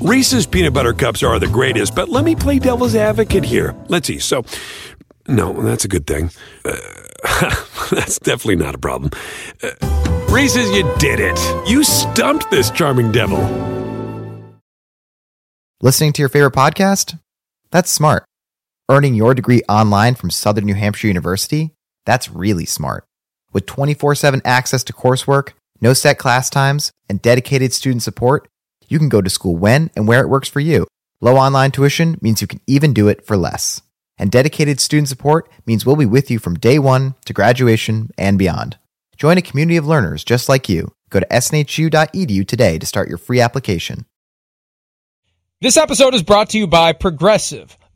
Reese's peanut butter cups are the greatest, but let me play devil's advocate here. Let's see. So, no, that's a good thing. Uh, that's definitely not a problem. Uh, Reese's, you did it. You stumped this charming devil. Listening to your favorite podcast? That's smart. Earning your degree online from Southern New Hampshire University? That's really smart. With 24 7 access to coursework, no set class times, and dedicated student support, you can go to school when and where it works for you. Low online tuition means you can even do it for less. And dedicated student support means we'll be with you from day one to graduation and beyond. Join a community of learners just like you. Go to snhu.edu today to start your free application. This episode is brought to you by Progressive.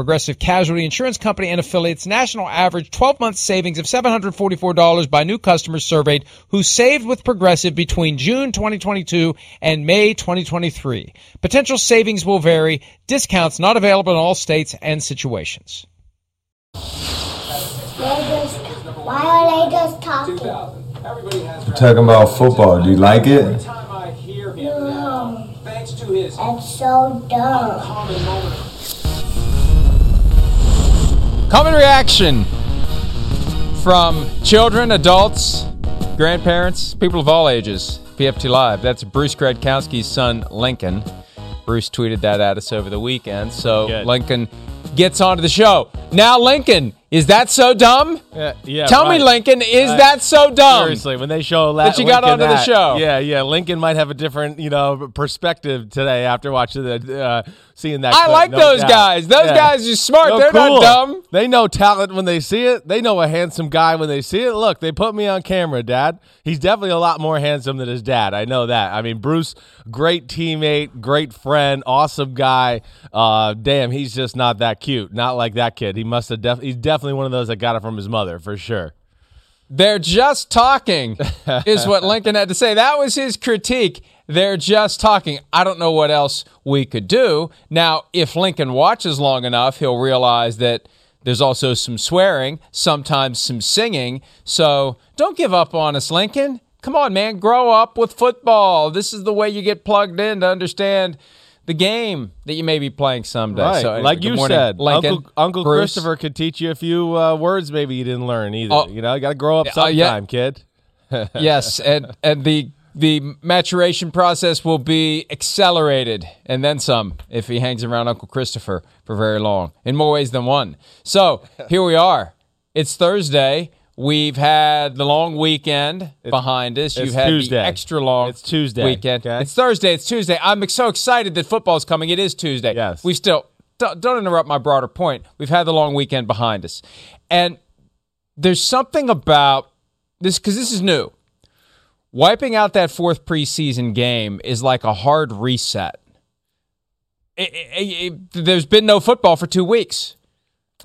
Progressive Casualty Insurance Company and affiliates national average 12 month savings of $744 by new customers surveyed who saved with Progressive between June 2022 and May 2023. Potential savings will vary. Discounts not available in all states and situations. Why are they just talking? We're talking about football. Do you like it? No. That's so dumb. Common reaction from children, adults, grandparents, people of all ages. PFT Live. That's Bruce Gradkowski's son, Lincoln. Bruce tweeted that at us over the weekend. So Good. Lincoln gets onto the show. Now, Lincoln, is that so dumb? Yeah, yeah, Tell me. Lincoln, is Right. that so dumb? Seriously, when they show la- That you got Lincoln onto the show. yeah, yeah, Lincoln might have a different, you know, perspective today after watching the uh, seeing that. I clip, like no those doubt. guys. Those Yeah. guys are smart. No, They're cool. not dumb. They know talent when they see it. They know a handsome guy when they see it. Look, they put me on camera, Dad. He's definitely a lot more handsome than his dad. I know that. I mean, Bruce, great teammate, great friend, awesome guy. Uh, damn, he's just not that cute. Not like that kid. He must have. Def- he's definitely one of those that got it from his mother for sure. They're just talking, is what Lincoln had to say. That was his critique. They're just talking. I don't know what else we could do. Now, if Lincoln watches long enough, he'll realize that there's also some swearing, sometimes some singing. So don't give up on us, Lincoln. Come on, man. Grow up with football. This is the way you get plugged in to understand the game that you may be playing someday. Right, So, like you morning, said, Lincoln, Uncle Uncle Christopher could teach you a few uh, words maybe you didn't learn either. Oh. you know, you got to grow up Uh, sometime, yeah. kid. yes, and and the the maturation process will be accelerated and then some if he hangs around Uncle Christopher for very long, in more ways than one. So here we are. It's Thursday. We've had the long weekend behind us. You've had Tuesday. the extra long It's Tuesday, weekend. okay? It's Thursday. It's Tuesday. I'm so excited that football's coming. It is Tuesday. Yes. We still don't, don't interrupt my broader point. We've had the long weekend behind us, and there's something about this because this is new. Wiping out that fourth preseason game is like a hard reset. It- it- it- there's been no football for two weeks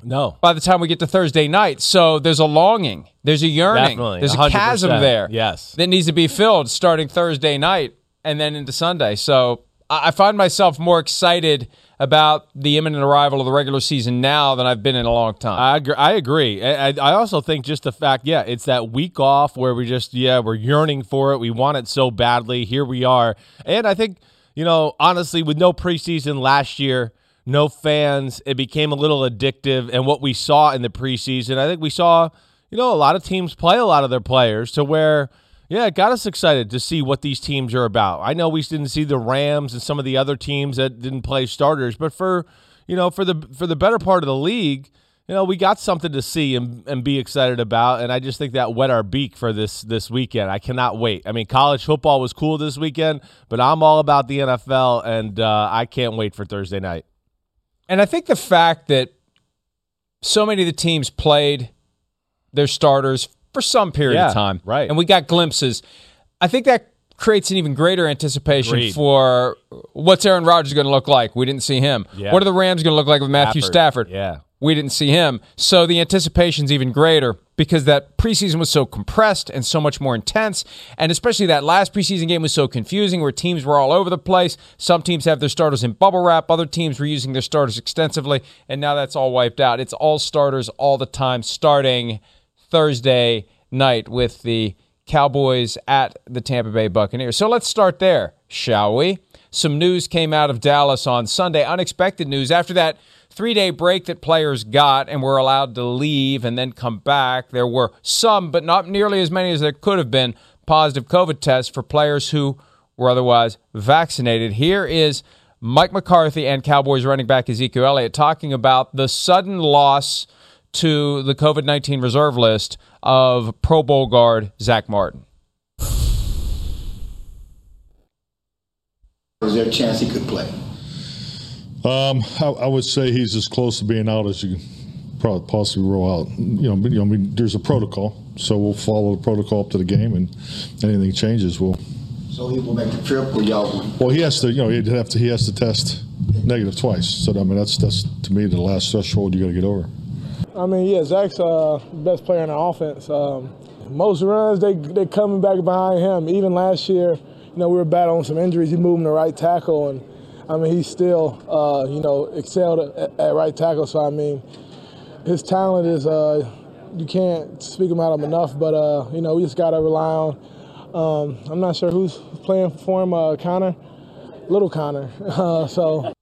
No, by the time we get to Thursday night. So there's a longing, there's a yearning, Definitely, there's a 100%, chasm there. yes. that needs to be filled starting Thursday night and then into Sunday. So I find myself more excited about the imminent arrival of the regular season now than I've been in a long time. I agree. I agree. I, I also think just the fact, yeah, it's that week off where we just, yeah, we're yearning for it. We want it so badly. Here we are, and I think, you know, honestly, with no preseason last year, no fans, it became a little addictive. And what we saw in the preseason, I think we saw, you know, a lot of teams play a lot of their players to where. Yeah, it got us excited to see what these teams are about. I know we didn't see the Rams and some of the other teams that didn't play starters, but for you know, for the for the better part of the league, you know, we got something to see and, and be excited about, and I just think that wet our beak for this this weekend. I cannot wait. I mean, college football was cool this weekend, but I'm all about the NFL, and uh, I can't wait for Thursday night. And I think the fact that so many of the teams played their starters for some period Yeah, of time, right. And we got glimpses. I think that creates an even greater anticipation Agreed. for what's Aaron Rodgers going to look like. We didn't see him. Yeah. What are the Rams going to look like with Matthew Stafford? Yeah. We didn't see him. So the anticipation's even greater. because that preseason was so compressed and so much more intense. And especially that last preseason game was so confusing where teams were all over the place. Some teams have their starters in bubble wrap, other teams were using their starters extensively, and now that's all wiped out. It's all starters all the time, starting Thursday night with the Cowboys at the Tampa Bay Buccaneers. So let's start there, shall we? Some news came out of Dallas on Sunday, unexpected news after that three day break that players got and were allowed to leave and then come back. There were some, but not nearly as many as there could have been, positive COVID tests for players who were otherwise vaccinated. Here is Mike McCarthy and Cowboys running back Ezekiel Elliott talking about the sudden loss to the COVID 19 reserve list of Pro Bowl guard Zack Martin. Is there a chance he could play? Um, I, I, would say he's as close to being out as you can probably possibly roll out. You know, you know, I mean, there's a protocol, so we'll follow the protocol up to the game, and anything changes, we'll. So he will make the trip, or y'all will? Well, he has to. You know, he'd have to. He has to test negative twice. So I mean, that's that's to me the last threshold you got to get over. I mean, yeah, Zack's uh, best player in the offense. Um, most runs they they coming back behind him. Even last year, you know, we were battling some injuries. He moved him to right tackle and I mean, he still, uh, you know, excelled at, at, right tackle. So, I mean, his talent is, uh, you can't speak about him enough, but, uh, you know, we just got to rely on, um, I'm not sure who's playing for him, uh, Connor, little Connor. Uh, so.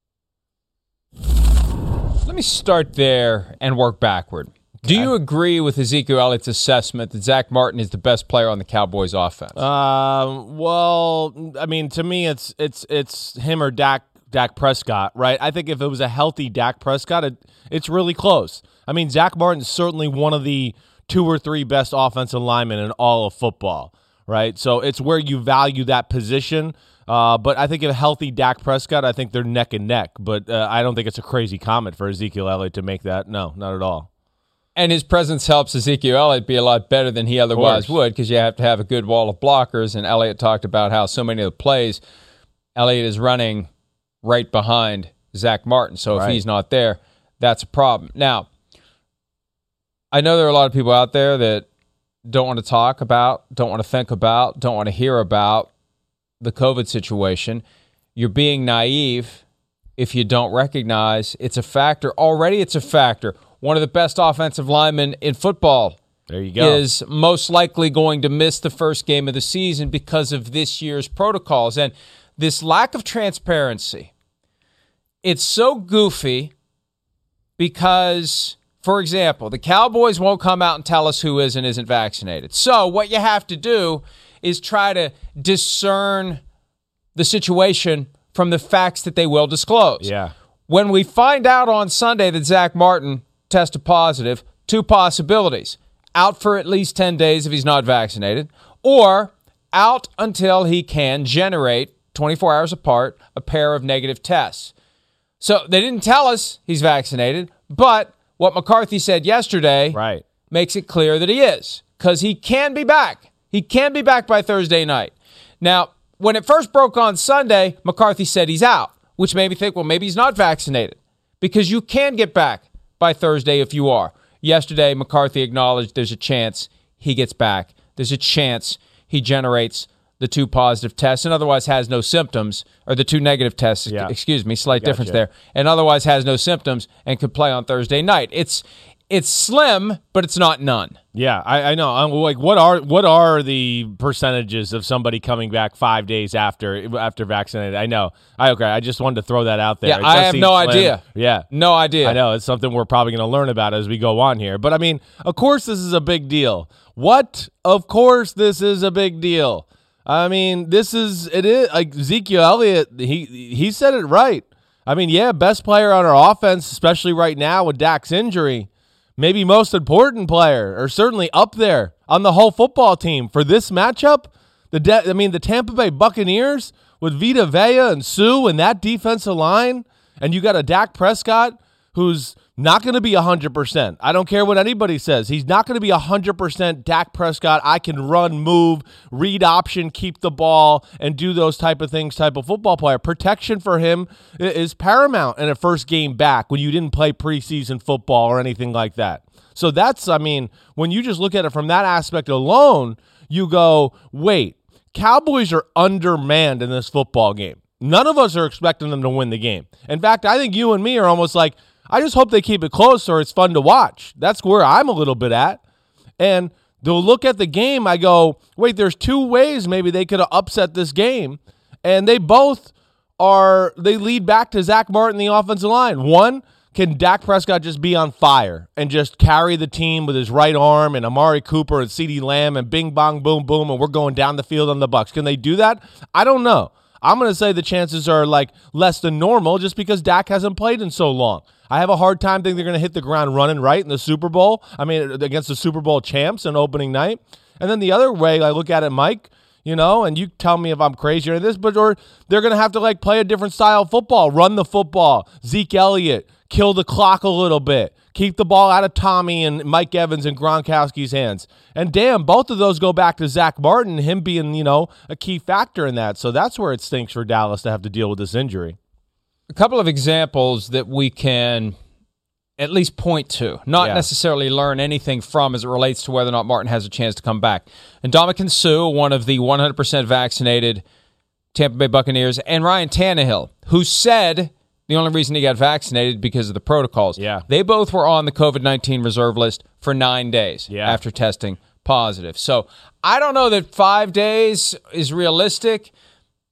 Let me start there and work backward. Do you agree with Ezekiel Elliott's assessment that Zack Martin is the best player on the Cowboys offense? Um, well, I mean, to me, it's it's it's him or Dak Dak Prescott, right? I think if it was a healthy Dak Prescott, it, it's really close. I mean, Zack Martin's certainly one of the two or three best offensive linemen in all of football, right? So it's where you value that position. Uh, but I think if healthy Dak Prescott, I think they're neck and neck. But uh, I don't think it's a crazy comment for Ezekiel Elliott to make that. No, not at all. And his presence helps Ezekiel Elliott be a lot better than he otherwise would because you have to have a good wall of blockers. And Elliott talked about how so many of the plays Elliott is running right behind Zack Martin. So if he's not there, that's a problem. Now, I know there are a lot of people out there that don't want to talk about, don't want to think about, don't want to hear about the COVID situation. You're being naive if you don't recognize it's a factor. Already, it's a factor. One of the best offensive linemen in football there you go. Is most likely going to miss the first game of the season because of this year's protocols. And this lack of transparency it's so goofy because, for example, the Cowboys won't come out and tell us who is and isn't vaccinated. So, what you have to do is try to discern the situation from the facts that they will disclose. Yeah. When we find out on Sunday that Zack Martin tested positive, two possibilities out for at least 10 days if he's not vaccinated, or out until he can generate 24 hours apart a pair of negative tests. So they didn't tell us he's vaccinated, but what McCarthy said yesterday right. makes it clear that he is because he can be back. He can be back by Thursday night. Now, when it first broke on Sunday, McCarthy said he's out, which made me think, well, maybe he's not vaccinated because you can get back by Thursday if you are. Yesterday, McCarthy acknowledged there's a chance he gets back. There's a chance he generates the two positive tests and otherwise has no symptoms, or the two negative tests, yeah. excuse me, slight gotcha. difference there, and otherwise has no symptoms and could play on Thursday night. It's it's slim, but it's not none. Yeah, I, I know. I'm like, what are what are the percentages of somebody coming back five days after after vaccinated? I know. I okay. I just wanted to throw that out there. Yeah, I have no slim. idea. Yeah, no idea. I know it's something we're probably going to learn about as we go on here. But I mean, of course, this is a big deal. What? Of course, this is a big deal. I mean, this is it is like Ezekiel Elliott. He he said it right. I mean, yeah, best player on our offense, especially right now with Dak's injury. Maybe most important player, or certainly up there on the whole football team for this matchup. The de- I mean, the Tampa Bay Buccaneers with Vita Vea and Suh and that defensive line, and you got a Dak Prescott who's not going to be 100%. I don't care what anybody says. He's not going to be 100% Dak Prescott. I can run, move, read option, keep the ball, and do those type of things type of football player. Protection for him is paramount in a first game back when you didn't play preseason football or anything like that. So that's, I mean, when you just look at it from that aspect alone, you go, wait, Cowboys are undermanned in this football game. None of us are expecting them to win the game. In fact, I think you and me are almost like, I just hope they keep it close or it's fun to watch. That's where I'm a little bit at. And they'll look at the game, I go, wait, there's two ways maybe they could have upset this game. And they both are, they lead back to Zack Martin, the offensive line. One, can Dak Prescott just be on fire and just carry the team with his right arm and Amari Cooper and CeeDee Lamb and bing bong boom boom and we're going down the field on the Bucs? Can they do that? I don't know. I'm going to say the chances are like less than normal just because Dak hasn't played in so long. I have a hard time thinking they're going to hit the ground running right in the Super Bowl. I mean, against the Super Bowl champs on opening night. And then the other way I look at it, Mike, you know, and you tell me if I'm crazy or this, but or they're going to have to like play a different style of football, run the football. Zeke Elliott, kill the clock a little bit, keep the ball out of Tommy and Mike Evans and Gronkowski's hands. And damn, both of those go back to Zack Martin, him being, you know, a key factor in that. So that's where it stinks for Dallas to have to deal with this injury. A couple of examples that we can at least point to, not Yeah. necessarily learn anything from as it relates to whether or not Martin has a chance to come back. And Ndamukong Suh, one of the 100% vaccinated Tampa Bay Buccaneers, and Ryan Tannehill, who said the only reason he got vaccinated because of the protocols. Yeah. They both were on the COVID 19 reserve list for nine days Yeah. after testing positive. So I don't know that five days is realistic.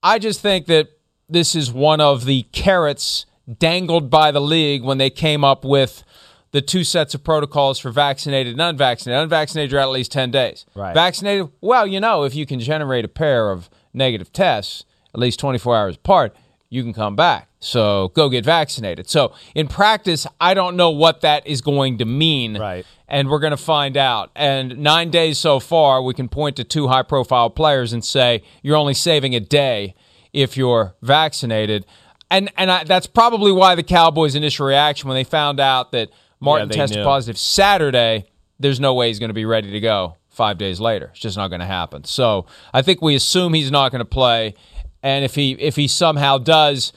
I just think that this is one of the carrots dangled by the league when they came up with the two sets of protocols for vaccinated and unvaccinated. Unvaccinated, you're at least 10 days. Right. Vaccinated, well, you know, if you can generate a pair of negative tests at least 24 hours apart, you can come back. So go get vaccinated. So in practice, I don't know what that is going to mean. Right. And we're going to find out. And nine days so far, we can point to two high profile players and say you're only saving a day if you're vaccinated. And and I, that's probably why the Cowboys' initial reaction when they found out that Martin they tested knew. positive Saturday, there's no way he's going to be ready to go five days later. It's just not going to happen. So I think we assume he's not going to play. And if he if he somehow does,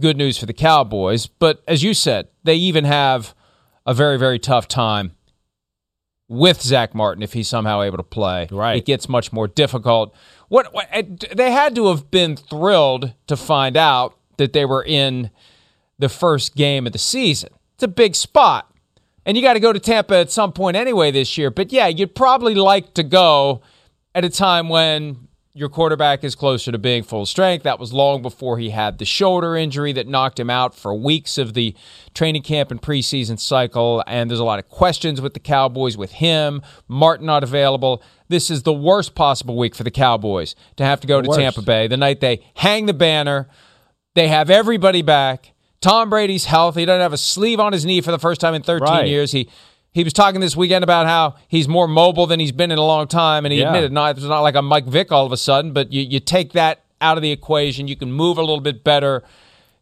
good news for the Cowboys. But as you said, they even have a very very tough time with Zack Martin if he's somehow able to play. Right. It gets much more difficult. What, what they had to have been thrilled to find out that they were in the first game of the season. It's a big spot. And you got to go to Tampa at some point anyway this year. But yeah, you'd probably like to go at a time when your quarterback is closer to being full strength. That was long before he had the shoulder injury that knocked him out for weeks of the training camp and preseason cycle. And there's a lot of questions with the Cowboys with him, Martin not available. This is the worst possible week for the Cowboys to have to go to worst. Tampa Bay the night they hang the banner. They have everybody back. Tom Brady's healthy. He doesn't have a sleeve on his knee for the first time in 13 Right. years. He he was talking this weekend about how he's more mobile than he's been in a long time, and he Yeah. admitted, "No, it's not like I'm Mike Vick all of a sudden." But you you take that out of the equation, you can move a little bit better.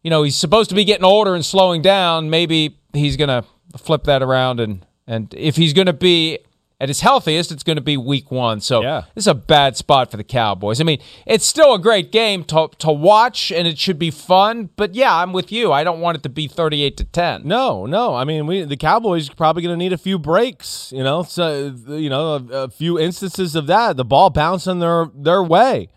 You know, he's supposed to be getting older and slowing down. Maybe he's gonna flip that around, and and if he's gonna be at his healthiest, it's going to be week one. So Yeah. this is a bad spot for the Cowboys. I mean, it's still a great game to, to watch, and it should be fun. But yeah, I'm with you. I don't want it to be 38 to 10. No, no. I mean, we the Cowboys are probably going to need a few breaks. You know, so you know, a, a few instances of that. The ball bouncing their their way.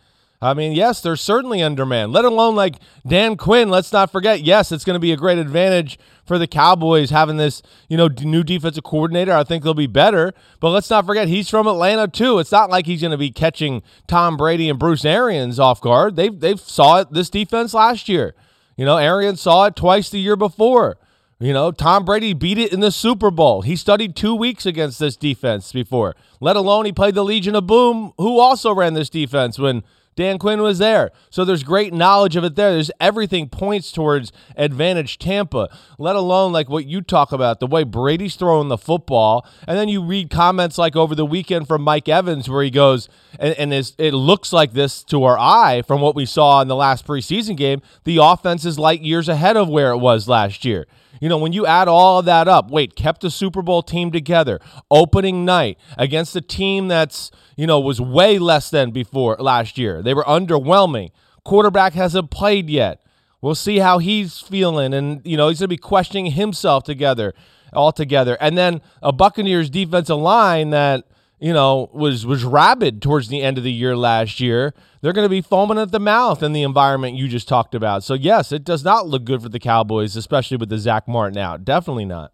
I mean, yes, they're certainly undermanned. Let alone like Dan Quinn. Let's not forget. Yes, it's going to be a great advantage for the Cowboys having this, you know, new defensive coordinator. I think they'll be better. But let's not forget he's from Atlanta too. It's not like he's going to be catching Tom Brady and Bruce Arians off guard. They've they've saw it this defense last year. You know, Arians saw it twice the year before. You know, Tom Brady beat it in the Super Bowl. He studied two weeks against this defense before, let alone he played the Legion of Boom, who also ran this defense when Dan Quinn was there. So there's great knowledge of it there. There's everything points towards advantage Tampa, let alone like what you talk about, the way Brady's throwing the football. And then you read comments like over the weekend from Mike Evans where he goes, and, and it looks like this to our eye from what we saw in the last preseason game. The offense is light years ahead of where it was last year. You know, when you add all of that up, wait, kept the Super Bowl team together, opening night against a team that's, you know, was way less than before last year. They were underwhelming. Quarterback hasn't played yet. We'll see how he's feeling. And, you know, he's going to be questioning himself together. altogether. And then a Buccaneers defensive line that you know was was rabid towards the end of the year last year. They're going to be foaming at the mouth in the environment you just talked about. So yes, it does not look good for the Cowboys, especially with the Zack Martin out. Definitely not.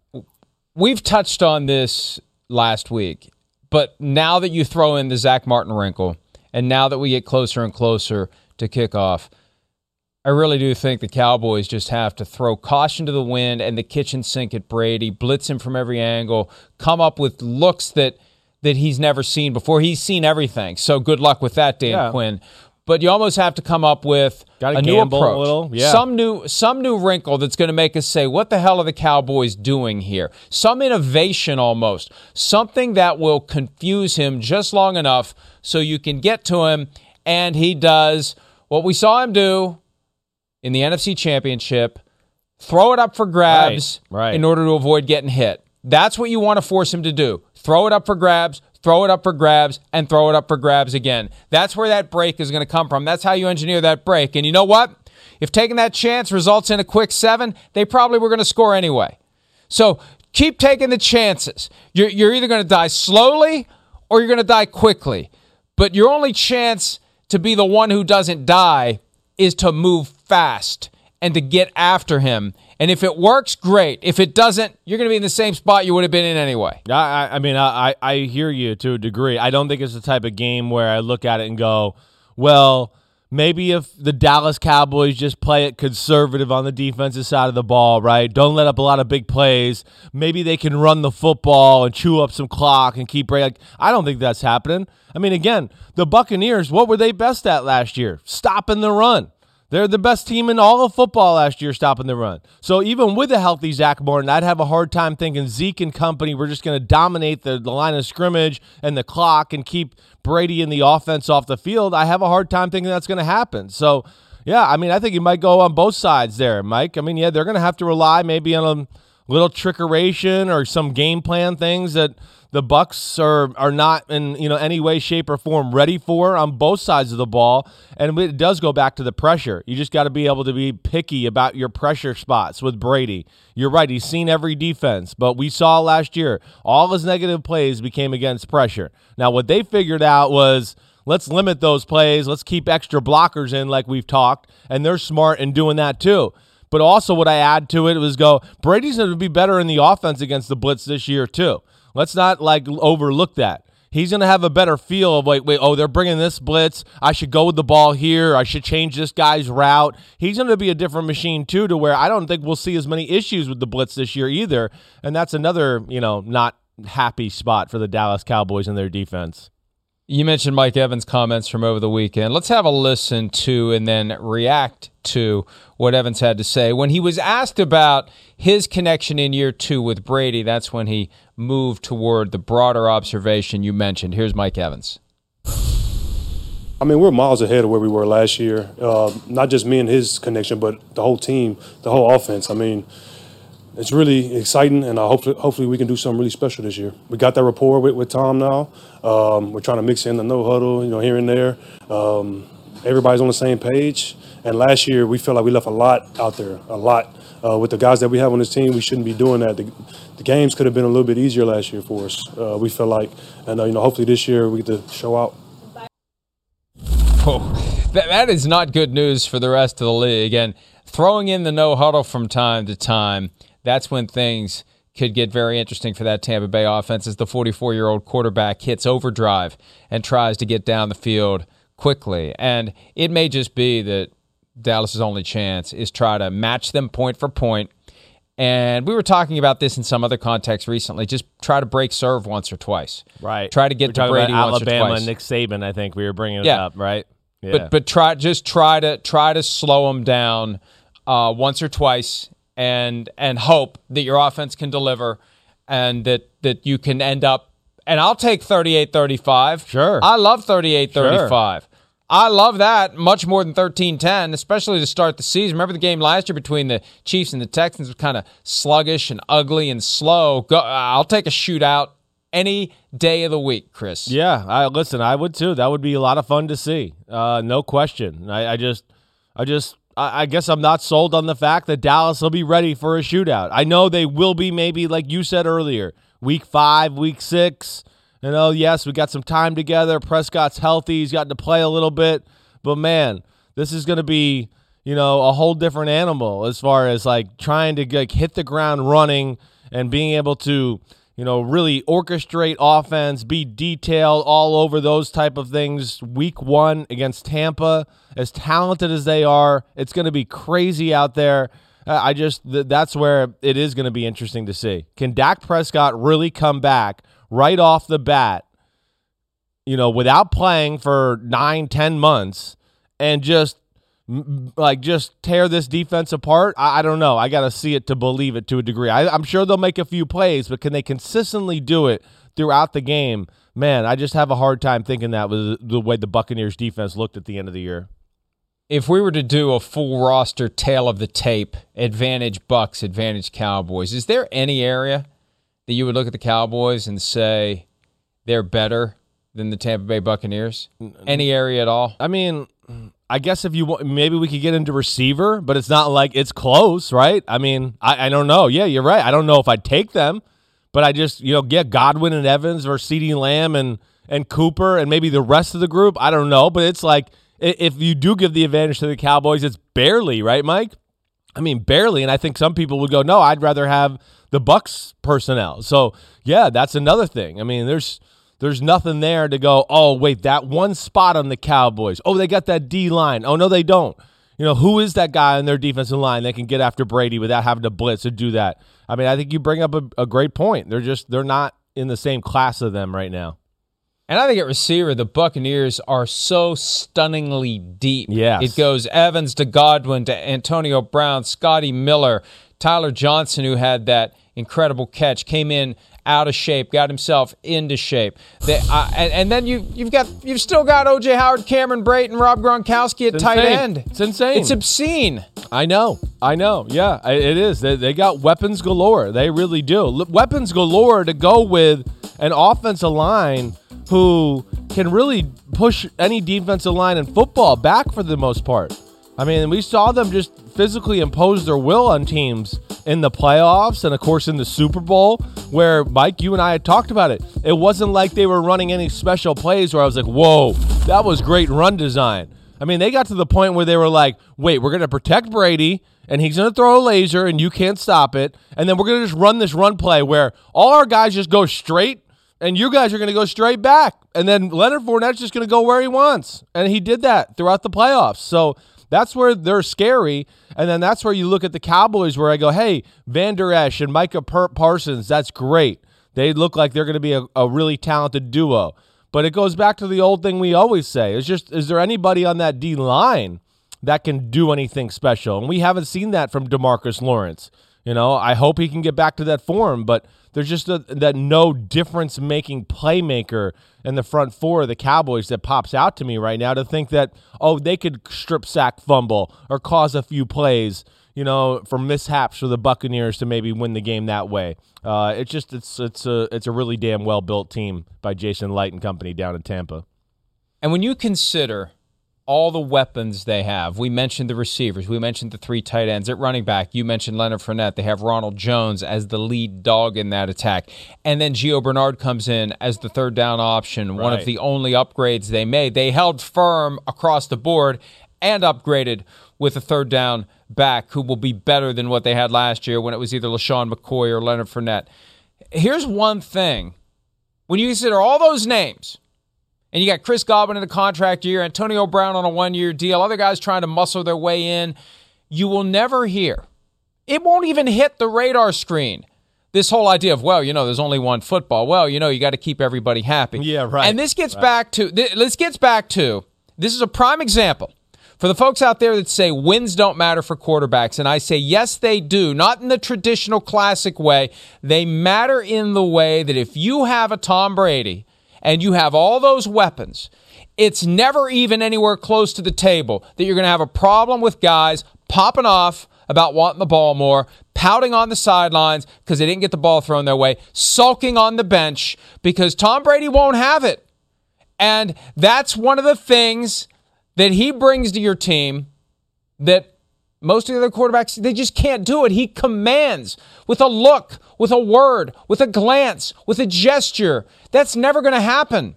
We've touched on this last week, but now that you throw in the Zack Martin wrinkle, and now that we get closer and closer to kickoff, I really do think the Cowboys just have to throw caution to the wind and the kitchen sink at Brady, blitz him from every angle, come up with looks that that he's never seen before. He's seen everything. So good luck with that, Dan Yeah. Quinn. But you almost have to come up with Gotta a new a approach, little, yeah. some new some new wrinkle that's going to make us say, "What the hell are the Cowboys doing here?" Some innovation, almost something that will confuse him just long enough so you can get to him, and he does what we saw him do in the NFC Championship: throw it up for grabs Right, right. in order to avoid getting hit. That's what you want to force him to do. Throw it up for grabs, throw it up for grabs, and throw it up for grabs again. That's where that break is going to come from. That's how you engineer that break. And you know what? If taking that chance results in a quick seven, they probably were going to score anyway. So keep taking the chances. You're, you're either going to die slowly or you're going to die quickly. But your only chance to be the one who doesn't die is to move fast and to get after him. And if it works, great. If it doesn't, you're going to be in the same spot you would have been in anyway. I, I- mean, I, I hear you to a degree. I don't think it's the type of game where I look at it and go, well, maybe if the Dallas Cowboys just play it conservative on the defensive side of the ball, right? Don't let up a lot of big plays. Maybe they can run the football and chew up some clock and keep break. Like, I don't think that's happening. I mean, again, the Buccaneers, what were they best at last year? Stopping the run. They're the best team in all of football last year, stopping the run. So even with a healthy Zack Martin, I'd have a hard time thinking Zeke and company were just going to dominate the, the line of scrimmage and the clock and keep Brady and the offense off the field. I have a hard time thinking that's going to happen. So, yeah, I mean, I think you might go on both sides there, Mike. I mean, yeah, they're going to have to rely maybe on a little trickeration or some game plan things that the Bucs are are not in you know any way, shape, or form ready for on both sides of the ball. And it does go back to the pressure. You just got to be able to be picky about your pressure spots with Brady. You're right; he's seen every defense, but we saw last year all his negative plays became against pressure. Now, what they figured out was. Let's limit those plays. Let's keep extra blockers in, like we've talked, and they're smart in doing that too. But also, what I add to it was go Brady's going to be better in the offense against the blitz this year too. Let's not like overlook that. He's going to have a better feel of like, wait, oh, they're bringing this blitz. I should go with the ball here. I should change this guy's route. He's going to be a different machine too, to where I don't think we'll see as many issues with the blitz this year either. And that's another, you know, not happy spot for the Dallas Cowboys and their defense. You mentioned Mike Evans' comments from over the weekend. Let's have a listen to and then react to what Evans had to say. When he was asked about his connection in year two with Brady, that's when he moved toward the broader observation you mentioned. Here's Mike Evans. I mean, we're miles ahead of where we were last year. Uh, not just me and his connection, but the whole team, the whole offense. I mean, it's really exciting, and I hope hopefully we can do something really special this year. We got that rapport with, with Tom now. Um, we're trying to mix in the no huddle, you know, here and there. Um, everybody's on the same page. And last year, we felt like we left a lot out there, a lot. Uh, with the guys that we have on this team, we shouldn't be doing that. The, the games could have been a little bit easier last year for us. Uh, we felt like, and uh, you know, hopefully this year we get to show out. Oh, that, that is not good news for the rest of the league. And throwing in the no huddle from time to time, that's when things could get very interesting for that Tampa Bay offense as the 44 year old quarterback hits overdrive and tries to get down the field quickly. And it may just be that Dallas's only chance is try to match them point for point. And we were talking about this in some other context recently. Just try to break serve once or twice. Right. Try to get We're to Brady about once Alabama or twice. Nick Saban, I think we were bringing it Yeah. up, right? Yeah. But but try just try to try to slow them down uh, once or twice and and hope that your offense can deliver and that that you can end up and I'll take 38-35. Sure. I love 38-35. I love that much more than 13-10, especially to start the season. Remember the game last year between the Chiefs and the Texans was kind of sluggish and ugly and slow. Go, I'll take a shootout any day of the week, Chris. Yeah, I listen. I would too. That would be a lot of fun to see. Uh, no question. I, I just, I just, I, guess I'm not sold on the fact that Dallas will be ready for a shootout. I know they will be maybe like you said earlier, week five, week six. You know, yes, we got some time together. Prescott's healthy. He's gotten to play a little bit. But man, this is going to be, you know, a whole different animal as far as like trying to like hit the ground running and being able to, you know, really orchestrate offense, be detailed all over those type of things. Week one against Tampa, as talented as they are, it's going to be crazy out there. Uh, I just th- that's where it is going to be interesting to see. Can Dak Prescott really come back right off the bat? You know, without playing for nine, ten months, and just like just tear this defense apart i, I don't know. I gotta see it to believe it to a degree. I, i'm sure they'll make a few plays but can they consistently do it throughout the game? Man i just have a hard time thinking that was the way the buccaneers defense looked at the end of the year. If we were to do a full roster tail of the tape advantage bucs advantage cowboys is there any area that you would look at the cowboys and say they're better than the tampa bay buccaneers? Any area at all? I mean I guess if you maybe we could get into receiver, but it's not like it's close, right? I mean, I, I don't know. Yeah, you're right. I don't know if I'd take them, but I just, you know, get Godwin and Evans or CeeDee Lamb and, and Cooper and maybe the rest of the group. I don't know, but it's like if you do give the advantage to the Cowboys, it's barely, right, Mike? I mean, barely. And I think some people would go, no, I'd rather have the Bucs personnel. So, yeah, that's another thing. I mean, there's there's nothing there to go, oh, wait, that one spot on the Cowboys. Oh, they got that D line. Oh, no, they don't. You know, who is that guy on their defensive line that can get after Brady without having to blitz or do that? I mean, I think you bring up a, a great point. They're just, they're not in the same class of them right now. And I think at receiver, the Buccaneers are so stunningly deep. Yes. It goes Evans to Godwin to Antonio Brown, Scotty Miller, Tyler Johnson, who had that incredible catch, came in out of shape, got himself into shape. They, uh, and, and, then you you've got you've still got OJ Howard, Cameron Brate, Rob Gronkowski at tight end. It's insane. It's obscene. I know. I know. Yeah, it is. They, they got weapons galore. They really do. Weapons galore to go with an offensive line who can really push any defensive line in football back for the most part. I mean, we saw them just physically impose their will on teams in the playoffs and, of course, in the Super Bowl, where Mike, you and I had talked about it. It wasn't like they were running any special plays where I was like, whoa, that was great run design. I mean, they got to the point where they were like, wait, we're going to protect Brady and he's going to throw a laser and you can't stop it. And then we're going to just run this run play where all our guys just go straight and you guys are going to go straight back. And then Leonard Fournette's just going to go where he wants. And he did that throughout the playoffs. So that's where they're scary. And then that's where you look at the Cowboys, where I go, hey, Vander Esch and Micah Parsons, that's great. They look like they're going to be a, a really talented duo. But it goes back to the old thing we always say. It's just, is there anybody on that D line that can do anything special? And we haven't seen that from Demarcus Lawrence. You know, I hope he can get back to that form, but there's just a, that no difference making playmaker in the front four of the Cowboys that pops out to me right now to think that, oh, they could strip sack fumble or cause a few plays, you know, for mishaps for the Buccaneers to maybe win the game that way. Uh, it's just it's it's a it's a really damn well built team by Jason Licht and company down in Tampa. And when you consider all the weapons they have. We mentioned the receivers. We mentioned the three tight ends at running back. You mentioned Leonard Fournette. They have Ronald Jones as the lead dog in that attack. And then Gio Bernard comes in as the third down option, right. one of the only upgrades they made. They held firm across the board and upgraded with a third down back who will be better than what they had last year when it was either LeSean McCoy or Leonard Fournette. Here's one thing. When you consider all those names, and you got Chris Godwin in a contract year, Antonio Brown on a one year deal, other guys trying to muscle their way in. You will never hear, it won't even hit the radar screen. This whole idea of, well, you know, there's only one football. Well, you know, you got to keep everybody happy. Yeah, right. And this gets right. back to, this gets back to, this is a prime example for the folks out there that say wins don't matter for quarterbacks, and I say yes, they do. Not in the traditional classic way. They matter in the way that if you have a Tom Brady and you have all those weapons, it's never even anywhere close to the table that you're going to have a problem with guys popping off about wanting the ball more, pouting on the sidelines because they didn't get the ball thrown their way, sulking on the bench because Tom Brady won't have it. And that's one of the things that he brings to your team that Most of the other quarterbacks, they just can't do it. He commands with a look, with a word, with a glance, with a gesture. That's never going to happen.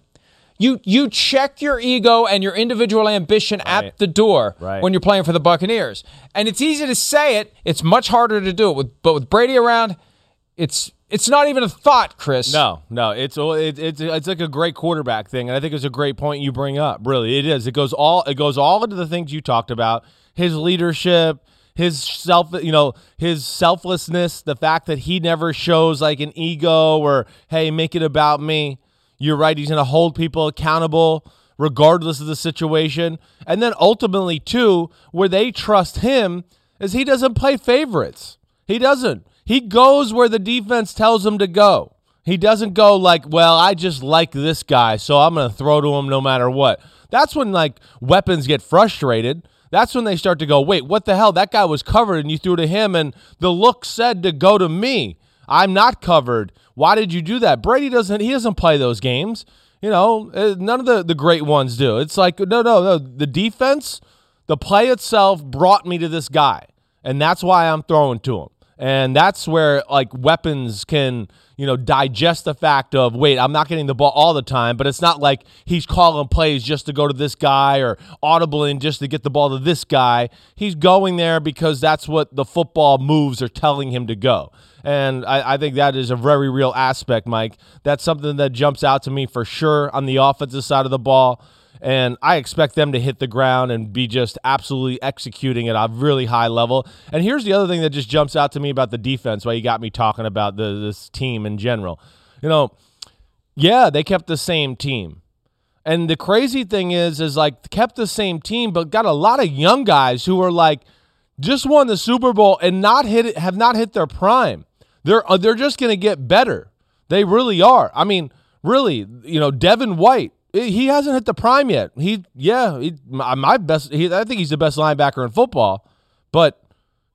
You you check your ego and your individual ambition right. at the door right. when you're playing for the Buccaneers. And it's easy to say it, it's much harder to do it with but with Brady around, it's it's not even a thought, Chris. No, no, it's it's it's it's like a great quarterback thing, and I think it's a great point you bring up. Really, it is. It goes all it goes all into the things you talked about: his leadership, his self, you know, his selflessness, the fact that he never shows like an ego or hey, make it about me. You're right. He's going to hold people accountable regardless of the situation, and then ultimately too, where they trust him is he doesn't play favorites. He doesn't. He goes where the defense tells him to go. He doesn't go like, well, I just like this guy, so I'm going to throw to him no matter what. That's when like weapons get frustrated. That's when they start to go, wait, what the hell? That guy was covered and you threw to him, and the look said to go to me. I'm not covered. Why did you do that? Brady doesn't. He doesn't play those games. You know, uh, none of the the great ones do. It's like no, no, no. The defense, the play itself brought me to this guy, and that's why I'm throwing to him. And that's where like weapons can, you know, digest the fact of, wait, I'm not getting the ball all the time, but it's not like he's calling plays just to go to this guy or audibling just to get the ball to this guy. He's going there because that's what the football moves are telling him to go. And I, I, think that is a very real aspect, Mike. That's something that jumps out to me for sure on the offensive side of the ball and I expect them to hit the ground and be just absolutely executing at a really high level. And here's the other thing that just jumps out to me about the defense, why you got me talking about the, this team in general. You know, yeah, they kept the same team. And the crazy thing is, is like kept the same team, but got a lot of young guys who are like just won the Super Bowl and not hit it, have not hit their prime. They're uh, they're just going to get better. They really are. I mean, really, you know, Devin White he hasn't hit the prime yet. He, yeah, he, my best. He, I think he's the best linebacker in football, but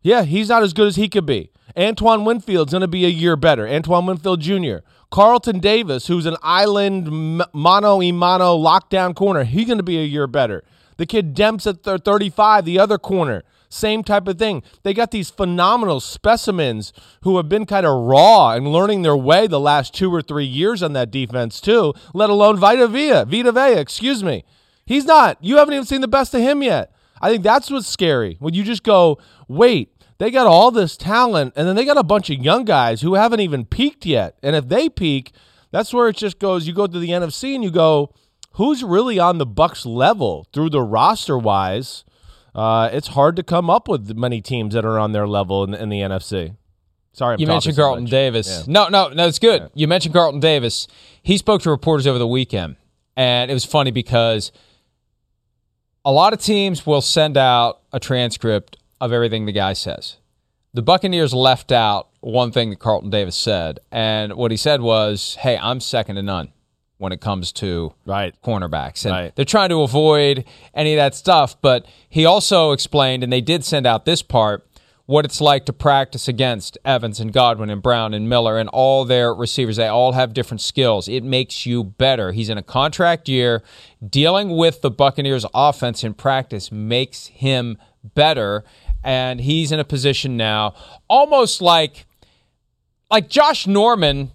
yeah, he's not as good as he could be. Antoine Winfield's going to be a year better. Antoine Winfield Jr. Carlton Davis, who's an island mono y mano lockdown corner, he's going to be a year better. The kid Demps at 35, the other corner. Same type of thing. They got these phenomenal specimens who have been kind of raw and learning their way the last two or three years on that defense, too, let alone Vita Vea, Vita Vea, excuse me. He's not. You haven't even seen the best of him yet. I think that's what's scary when you just go, wait, they got all this talent, and then they got a bunch of young guys who haven't even peaked yet. And if they peak, that's where it just goes. You go to the NFC and you go, who's really on the Bucs level through the roster wise? Uh, it's hard to come up with many teams that are on their level in, in the NFC. Sorry, I'm you mentioned Carlton so Davis. Yeah. No, no, no, it's good. Yeah. You mentioned Carlton Davis. He spoke to reporters over the weekend, and it was funny because a lot of teams will send out a transcript of everything the guy says. The Buccaneers left out one thing that Carlton Davis said, and what he said was, "Hey, I'm second to none." When it comes to right. cornerbacks. And right. they're trying to avoid any of that stuff. But he also explained, and they did send out this part, what it's like to practice against Evans and Godwin and Brown and Miller and all their receivers. They all have different skills. It makes you better. He's in a contract year. Dealing with the Buccaneers offense in practice makes him better. And he's in a position now almost like like Josh Norman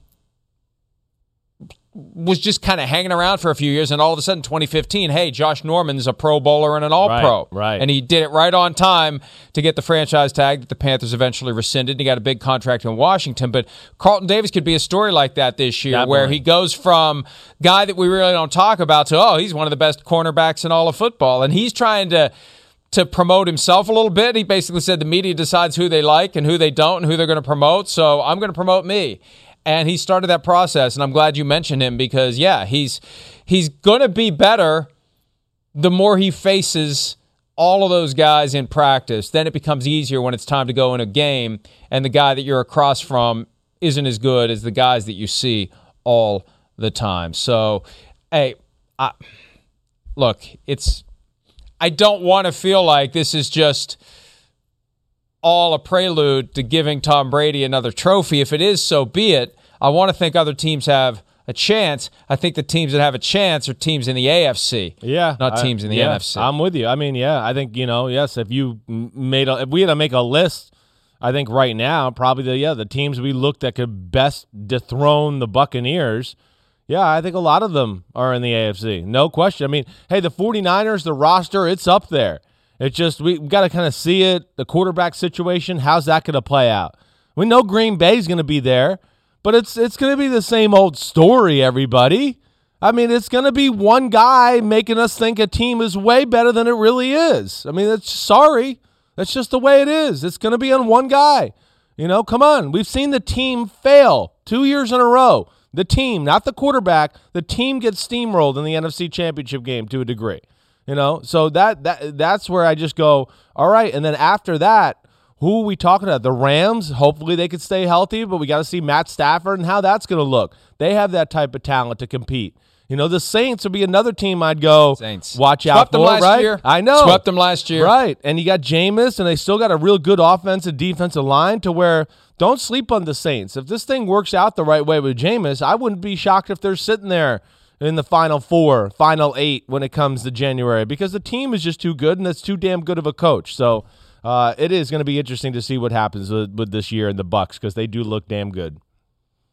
was just kind of hanging around for a few years, and all of a sudden, 2015, hey, Josh Norman's a Pro Bowler and an All Pro, right, right? And he did it right on time to get the franchise tag that the Panthers eventually rescinded. And He got a big contract in Washington, but Carlton Davis could be a story like that this year, Definitely. where he goes from guy that we really don't talk about to oh, he's one of the best cornerbacks in all of football, and he's trying to to promote himself a little bit. He basically said the media decides who they like and who they don't and who they're going to promote. So I'm going to promote me and he started that process. And I'm glad you mentioned him because yeah, he's he's going to be better the more he faces all of those guys in practice. Then it becomes easier when it's time to go in a game, and the guy that you're across from isn't as good as the guys that you see all the time. So, hey, I, look, it's I don't want to feel like this is just all a prelude to giving Tom Brady another trophy. If it is, so be it. I want to think other teams have a chance. I think the teams that have a chance are teams in the AFC. Yeah, not I- teams in the yeah, NFC. I'm with you. I mean, yeah, I think you know, yes. If you made, a, if we had to make a list, I think right now probably the yeah the teams we looked that could best dethrone the Buccaneers. Yeah, I think a lot of them are in the AFC. No question. I mean, hey, the 49ers, the roster, it's up there. It's just we got to kind of see it. The quarterback situation, how's that going to play out? We know Green Bay's going to be there, but it's it's going to be the same old story, everybody. I mean, it's going to be one guy making us think a team is way better than it really is. I mean, that's sorry. That's just the way it is. It's going to be on one guy. You know, come on. We've seen the team fail two years in a row. The team, not the quarterback, the team gets steamrolled in the NFC Championship game to a degree. You know, so that that that's where I just go, all right. And then after that, who are we talking about? The Rams. Hopefully they could stay healthy, but we got to see Matt Stafford and how that's going to look. They have that type of talent to compete. You know, the Saints would be another team I'd go Saints. watch out Swept them for. last right? year. I know. Swept them last year. Right. And you got Jameis, and they still got a real good offensive defensive line to where don't sleep on the Saints. If this thing works out the right way with Jameis, I wouldn't be shocked if they're sitting there in the final four, final eight when it comes to January because the team is just too good and that's too damn good of a coach. So uh, it is going to be interesting to see what happens with, with this year in the Bucs because they do look damn good.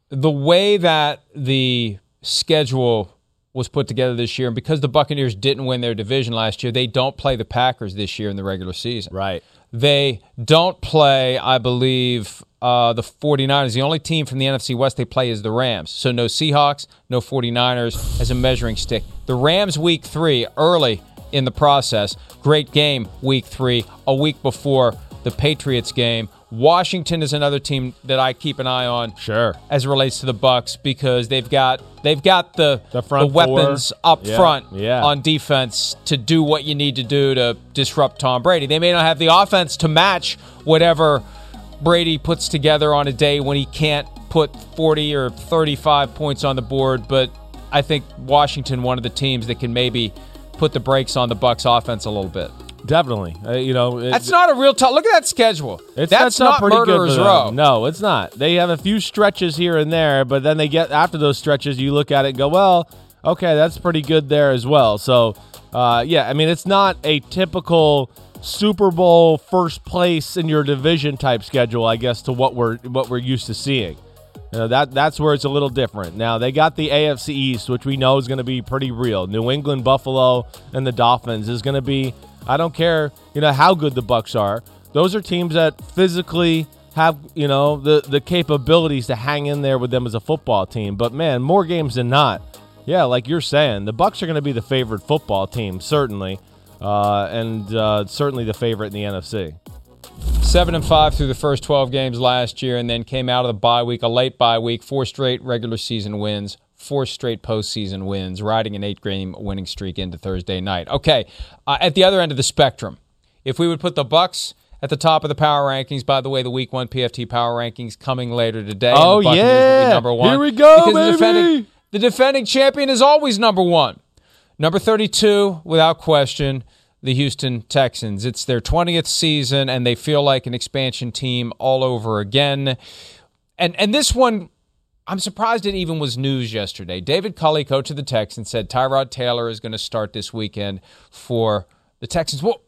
the way that the schedule was put together this year, and because the Buccaneers didn't win their division last year, they don't play the Packers this year in the regular season. Right. They don't play, I believe, uh, the 49ers. The only team from the NFC West they play is the Rams. So no Seahawks, no 49ers as a measuring stick. The Rams week three, early in the process. Great game week three, a week before the Patriots game. Washington is another team that I keep an eye on. Sure. As it relates to the Bucs because they've got they've got the The front weapons four. up Yeah, front yeah. on defense to do what you need to do to disrupt Tom Brady. They may not have the offense to match whatever Brady puts together on a day when he can't put 40 or 35 points on the board, but I think Washington one of the teams that can maybe put the brakes on the Bucs offense a little bit. Definitely. Uh, you know, it- That's not a real tough. Look at that schedule. It's That's not pretty murderers row. No, it's not. They have a few stretches here and there, but then they get after those stretches, you look at it and go, well, okay, that's pretty good there as well. So, uh, yeah, I mean, it's not a typical Super Bowl first place in your division type schedule, I guess, to what we're what we're used to seeing. You know, that that's where it's a little different. Now they got the AFC East, which we know is going to be pretty real. New England, Buffalo, and the Dolphins is going to be. I don't care, you know, how good the Bucs are. Those are teams that physically have, you know, the the capabilities to hang in there with them as a football team. But man, more games than not. Yeah, like you're saying, the Bucs are going to be the favorite football team, certainly, uh, and uh, certainly the favorite in the NFC. Seven and five through the first 12 games last year, and then came out of the bye week, a late bye week, four straight regular season wins, four straight postseason wins, riding an eight game winning streak into Thursday night. Okay, uh, at the other end of the spectrum, if we would put the Bucs at the top of the power rankings, by the way, the Week One PFT power rankings coming later today. and the Oh, Buccaneers will be yeah. number one. Here we go, because The baby. defending, the defending champion is always number one. Number 32, without question, the Houston Texans. It's their 20th season, and they feel like an expansion team all over again. And and this one, I'm surprised it even was news yesterday. David Culley, coach of the Texans, said Tyrod Taylor is going to start this weekend for the Texans. Well,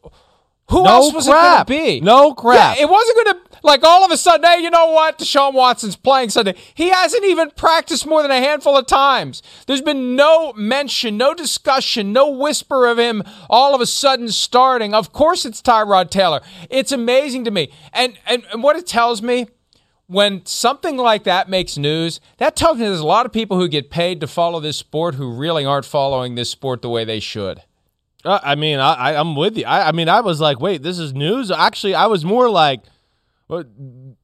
who No else was crap. it going to be? No crap. Yeah, it wasn't going to like all of a sudden. Hey, you know what? Deshaun Watson's playing Sunday. He hasn't even practiced more than a handful of times. There's been no mention, no discussion, no whisper of him all of a sudden starting. Of course, it's Tyrod Taylor. It's amazing to me, and and, and what it tells me. When something like that makes news, that tells me there's a lot of people who get paid to follow this sport who really aren't following this sport the way they should. Uh, I mean, I, I, I'm with you. I, I mean, I was like, wait, this is news. Actually, I was more like, what,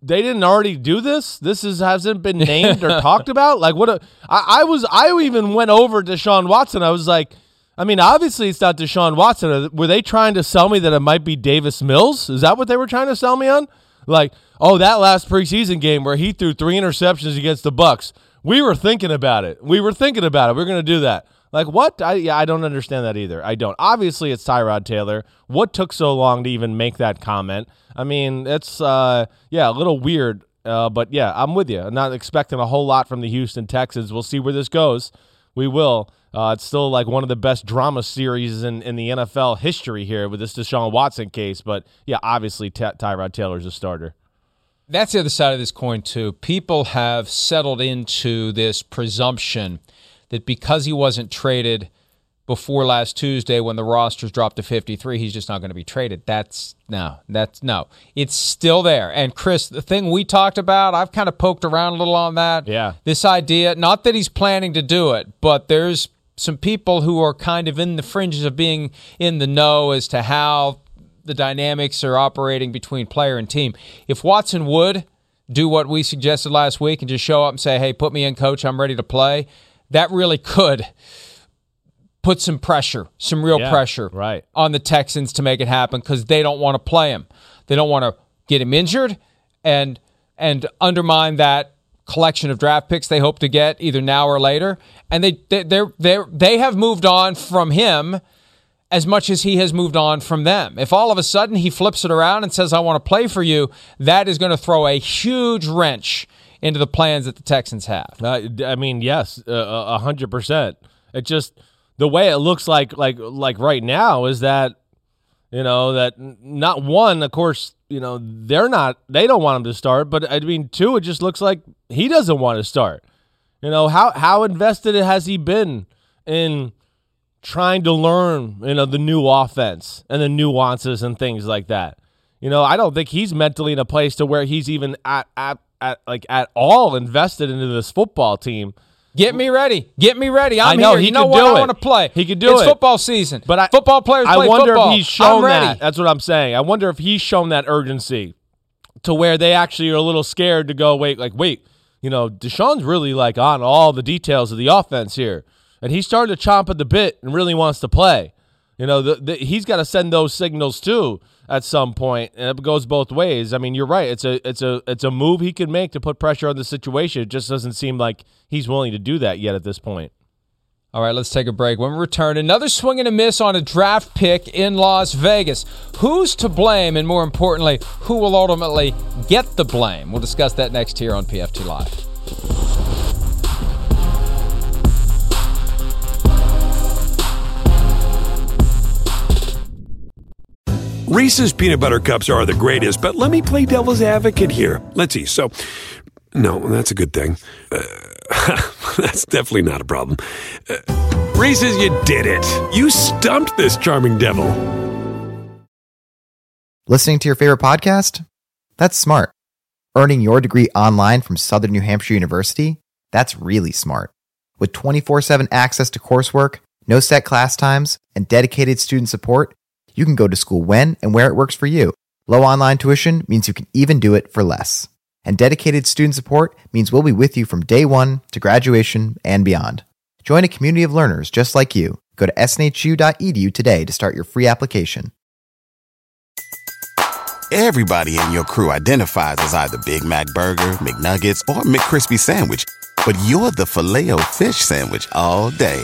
they didn't already do this. This is hasn't been named or talked about. Like, what? A, I, I was. I even went over to Deshaun Watson. I was like, I mean, obviously it's not Deshaun Watson. Were they trying to sell me that it might be Davis Mills? Is that what they were trying to sell me on? Like, oh, that last preseason game where he threw three interceptions against the Bucs. We were thinking about it. We were thinking about it. We are going to do that. Like what? I yeah, I don't understand that either. I don't. Obviously, it's Tyrod Taylor. What took so long to even make that comment? I mean, it's uh yeah, a little weird Uh, but yeah, I'm with you. I'm not expecting a whole lot from the Houston Texans. We'll see where this goes. We will. Uh, it's still like one of the best drama series in, in the NFL history here with this Deshaun Watson case. But yeah, obviously Ty- Tyrod Taylor's a starter. That's the other side of this coin, too. People have settled into this presumption that because he wasn't traded before last Tuesday when the rosters dropped to 53, he's just not going to be traded. That's no, that's no. It's still there. And Chris, the thing we talked about, I've kind of poked around a little on that. Yeah. This idea, not that he's planning to do it, but there's some people who are kind of in the fringes of being in the know as to how the dynamics are operating between player and team. If Watson would do what we suggested last week and just show up and say, "Hey, put me in, coach. I'm ready to play," that really could put some pressure, some real Yeah, pressure right. on the Texans to make it happen because they don't want to play him. They don't want to get him injured and and undermine that collection of draft picks they hope to get either now or later. And they they they they they have moved on from him as much as he has moved on from them. If all of a sudden he flips it around and says I want to play for you, that is going to throw a huge wrench into the plans that the Texans have. Uh, I mean, yes, uh, a hundred percent. It just the way it looks like, like, like right now is that you know that not one, of course, you know they're not, they don't want him to start, but I mean, two, it just looks like he doesn't want to start. You know how how invested has he been in trying to learn, you know, the new offense and the nuances and things like that. You know, I don't think he's mentally in a place to where he's even at at, at like at all invested into this football team. Get me ready. Get me ready. I'm I know here. he you know what? I want to play. He could do it's it. football season. But I, football players I play wonder football. if he's shown that. That's what I'm saying. I wonder if he's shown that urgency to where they actually are a little scared to go. Wait, like wait, you know, Deshaun's really like on all the details of the offense here, and he's starting to chomp at the bit and really wants to play. You know, the, the, he's got to send those signals too at some point, and it goes both ways. I mean, you're right. It's a it's a it's a move he can make to put pressure on the situation. It just doesn't seem like he's willing to do that yet at this point. All right, let's take a break. When we return, another swing and a miss on a draft pick in Las Vegas. Who's to blame, and more importantly, who will ultimately get the blame? We'll discuss that next here on PFT Live. Reese's peanut butter cups are the greatest, but let me play devil's advocate here. Let's see. So, no, that's a good thing. Uh, that's definitely not a problem. Uh, Reese's, you did it. You stumped this charming devil. Listening to your favorite podcast? That's smart. Earning your degree online from Southern New Hampshire University? That's really smart. With 24 7 access to coursework, no set class times, and dedicated student support, you can go to school when and where it works for you. Low online tuition means you can even do it for less. And dedicated student support means we'll be with you from day one to graduation and beyond. Join a community of learners just like you. Go to snhu.edu today to start your free application. Everybody in your crew identifies as either Big Mac Burger, McNuggets, or McCrispy Sandwich. But you're the Filet-O-Fish Sandwich all day.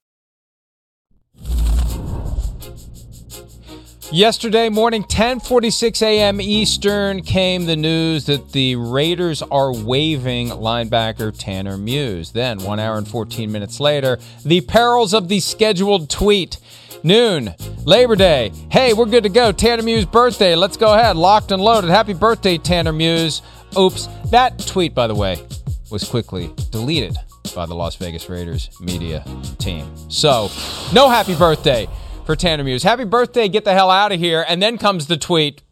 Yesterday morning, 10:46 a.m. Eastern, came the news that the Raiders are waiving linebacker Tanner Muse. Then, one hour and 14 minutes later, the perils of the scheduled tweet. Noon, Labor Day. Hey, we're good to go. Tanner Muse birthday. Let's go ahead. Locked and loaded. Happy birthday, Tanner Muse. Oops. That tweet, by the way, was quickly deleted by the Las Vegas Raiders media team. So, no happy birthday for Tanner Muse. Happy birthday, get the hell out of here. And then comes the tweet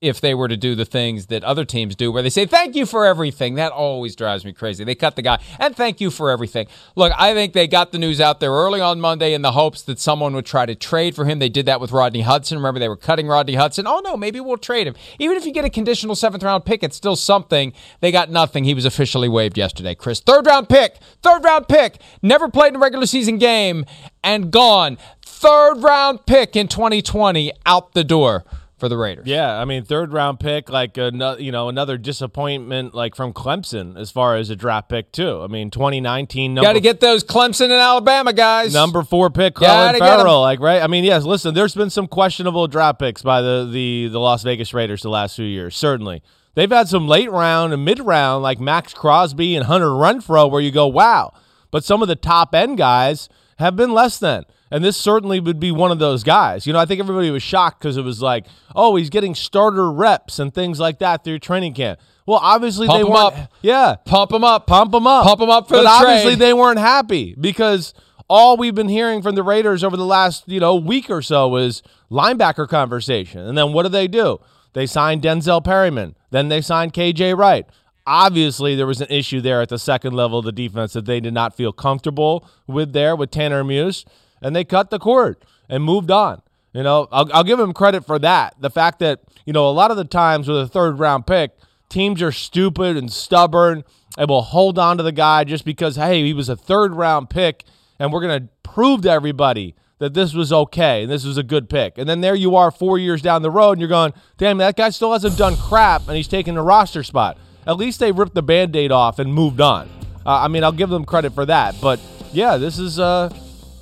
if they were to do the things that other teams do where they say thank you for everything. That always drives me crazy. They cut the guy and thank you for everything. Look i think they got the news out there early on monday in the hopes that someone would try to trade for him. They did that with rodney hudson. Remember they were cutting rodney hudson. Oh no maybe we'll trade him. Even if you get a conditional seventh round pick it's still something. They got nothing. He was officially waived yesterday. Chris third round pick third round pick. Never played in a regular season game and gone third round pick in 2020 out the door for the Raiders. Yeah, I mean, third round pick, like a, you know, another disappointment, like from Clemson as far as a draft pick too. I mean, 2019. Got to get those Clemson and Alabama guys. Number four pick, Clelin Ferrell. Like right. I mean, yes. Listen, there's been some questionable draft picks by the the the Las Vegas Raiders the last few years. Certainly, they've had some late round and mid round like Maxx Crosby and Hunter Renfrow, where you go, wow. But some of the top end guys have been less than. And this certainly would be one of those guys. You know, I think everybody was shocked because it was like, oh, he's getting starter reps and things like that through training camp. Well, obviously pump they weren't. Up. Yeah, pump them up, pump them up, pump them up for but the obviously trade. they weren't happy because all we've been hearing from the Raiders over the last you know week or so is linebacker conversation. And then what do they do? They signed Denzel Perryman. Then they signed KJ Wright. Obviously, there was an issue there at the second level of the defense that they did not feel comfortable with there with Tanner Muse and they cut the cord and moved on. You know, I'll, I'll give them credit for that. The fact that, you know, a lot of the times with a third round pick, teams are stupid and stubborn and will hold on to the guy just because, hey, he was a third round pick and we're going to prove to everybody that this was okay and this was a good pick. And then there you are four years down the road and you're going, damn, that guy still hasn't done crap and he's taking the roster spot. At least they ripped the band aid off and moved on. Uh, I mean, I'll give them credit for that. But yeah, this is. Uh,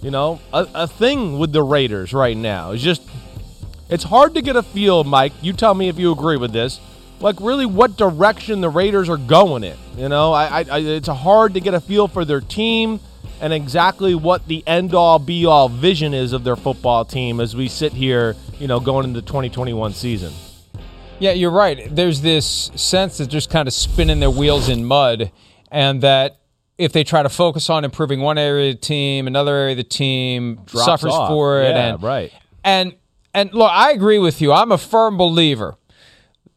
you know, a, a thing with the Raiders right now. It's just, it's hard to get a feel, Mike. You tell me if you agree with this. Like, really, what direction the Raiders are going in. You know, I, I, it's hard to get a feel for their team and exactly what the end all be all vision is of their football team as we sit here, you know, going into the 2021 season. Yeah, you're right. There's this sense that just kind of spinning their wheels in mud and that if they try to focus on improving one area of the team, another area of the team Drops suffers off. for it. Yeah, and right. And and look, I agree with you. I'm a firm believer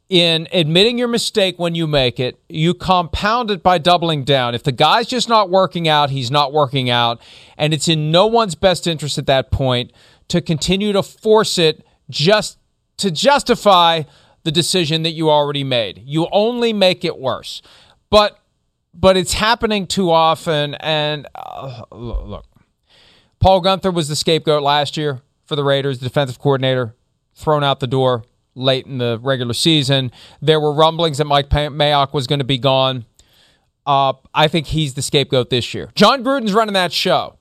in admitting your mistake when you make it. You compound it by doubling down. If the guy's just not working out, he's not working out, and it's in no one's best interest at that point to continue to force it just to justify the decision that you already made. You only make it worse. But but it's happening too often. And uh, look, Paul Guenther was the scapegoat last year for the Raiders, the defensive coordinator, thrown out the door late in the regular season. There were rumblings that Mike Mayock was going to be gone. Uh, I think he's the scapegoat this year. Jon Gruden's running that show.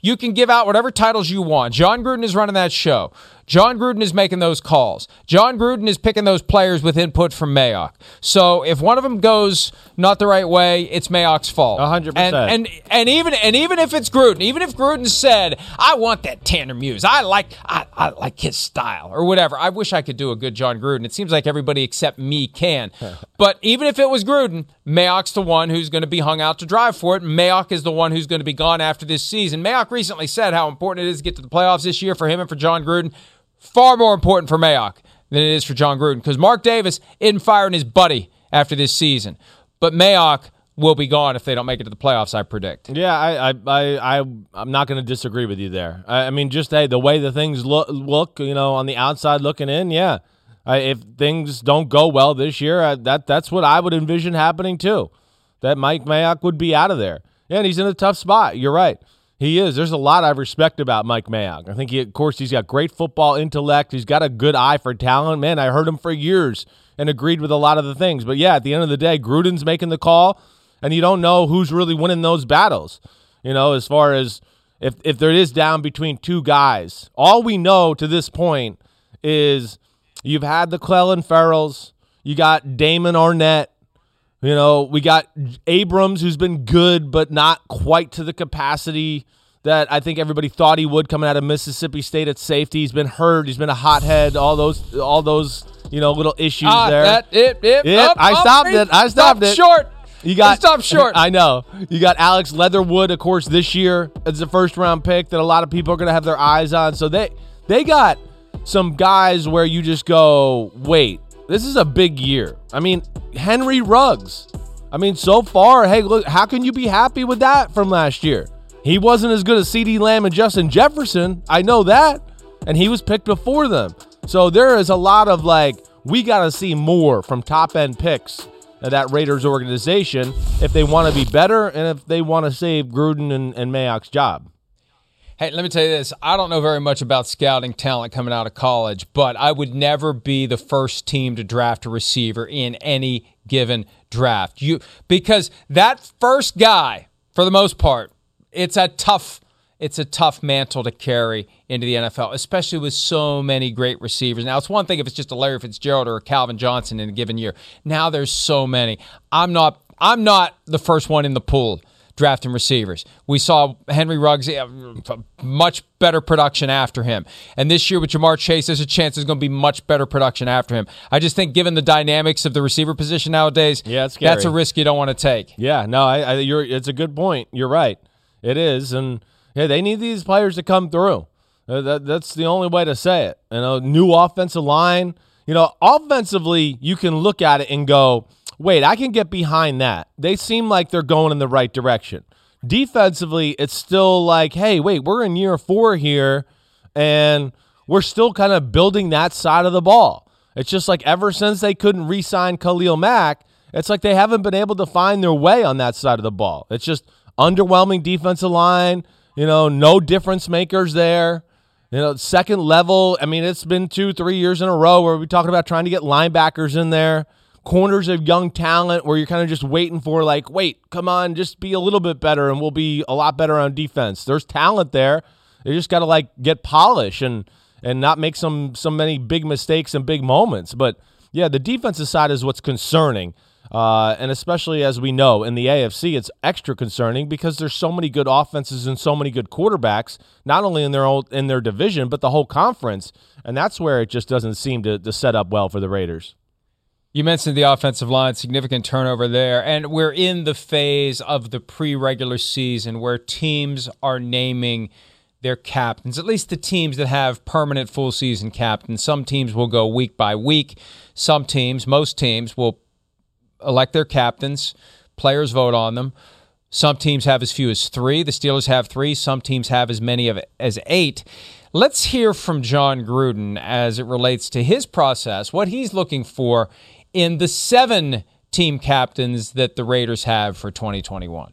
You can give out whatever titles you want. Jon Gruden is running that show. Jon Gruden is making those calls. Jon Gruden is picking those players with input from Mayock. So if one of them goes not the right way, it's Mayock's fault. hundred and, percent. and and even and even if it's Gruden, even if Gruden said, "I want that Tanner Muse. I like I, I like his style or whatever." I wish I could do a good Jon Gruden. It seems like everybody except me can. but even if it was Gruden, Mayock's the one who's going to be hung out to drive for it. Mayock is the one who's going to be gone after this season. Mayock recently said how important it is to get to the playoffs this year for him and for Jon Gruden far more important for Mayock than it is for Jon Gruden because Mark Davis isn't firing his buddy after this season. But Mayock will be gone if they don't make it to the playoffs, I predict. Yeah, I, I, I, I I'm not going to disagree with you there. I, I, mean, just hey, the way the things look, look, you know, on the outside looking in, yeah. I, if things don't go well this year, I, that that's what I would envision happening too. That Mike Mayock would be out of there. Yeah, and he's in a tough spot. You're right. He is. There's a lot I respect about Mike Mayock. I think, he, of course, he's got great football intellect. He's got a good eye for talent. Man, I heard him for years and agreed with a lot of the things. But yeah, at the end of the day, Gruden's making the call, and you don't know who's really winning those battles. You know, as far as if if there is down between two guys, all we know to this point is you've had the Clelin Ferrells, you got Damon Arnette. You know, we got Abrams, who's been good, but not quite to the capacity that I think everybody thought he would coming out of Mississippi State at safety. He's been hurt. He's been a hothead. All those, all those, you know, little issues Ah, there. that it, it, Yep, up, I stopped it, it. I stopped it. Short. You got Stop short. I know. You got Alex Leatherwood, of course, this year as a first round pick that a lot of people are going to have their eyes on. So they they got some guys where you just go, wait, this is a big year. I mean, Henry Ruggs. I mean, so far, hey, look, how can you be happy with that from last year? He wasn't as good as CeeDee Lamb and Justin Jefferson. I know that. And he was picked before them. So there is a lot of like, we got to see more from top end picks of that Raiders organization if they want to be better and if they want to save Gruden and, and Mayock's job. Hey, let me tell you this. I don't know very much about scouting talent coming out of college, but I would never be the first team to draft a receiver in any given draft. You because that first guy, for the most part, it's a tough it's a tough mantle to carry into the NFL, especially with so many great receivers. Now, it's one thing if it's just a Larry Fitzgerald or a Calvin Johnson in a given year. Now there's so many. I'm not I'm not the first one in the pool drafting receivers. We saw Henry Ruggs, much better production after him. And this year with Ja'Marr Chase, there's a chance there's going to be much better production after him. I just think, given the dynamics of the receiver position nowadays, yeah, that's a risk you don't want to take. Yeah, no, I, I, you're, it's a good point. You're right. It is. And yeah, they need these players to come through. Uh, that, that's the only way to say it. You know, new offensive line. You know, offensively, you can look at it and go, wait, I can get behind that. They seem like they're going in the right direction. Defensively, it's still like, hey, wait, we're in year four here, and we're still kind of building that side of the ball. It's just like ever since they couldn't re sign Khalil Mack, it's like they haven't been able to find their way on that side of the ball. It's just underwhelming defensive line, you know, no difference makers there. You know, second level. I mean, it's been two, three years in a row where we're talking about trying to get linebackers in there corners of young talent where you're kind of just waiting for like, wait, come on, just be a little bit better and we'll be a lot better on defense. There's talent there. You just got to like get polish and and not make some so many big mistakes and big moments. But yeah, the defensive side is what's concerning. Uh, and especially as we know in the AFC, it's extra concerning because there's so many good offenses and so many good quarterbacks, not only in their own, in their division but the whole conference, and that's where it just doesn't seem to, to set up well for the Raiders. You mentioned the offensive line, significant turnover there. And we're in the phase of the pre regular season where teams are naming their captains, at least the teams that have permanent full season captains. Some teams will go week by week. Some teams, most teams, will elect their captains, players vote on them. Some teams have as few as three. The Steelers have three. Some teams have as many as eight. Let's hear from Jon Gruden as it relates to his process, what he's looking for in the seven team captains that the Raiders have for 2021?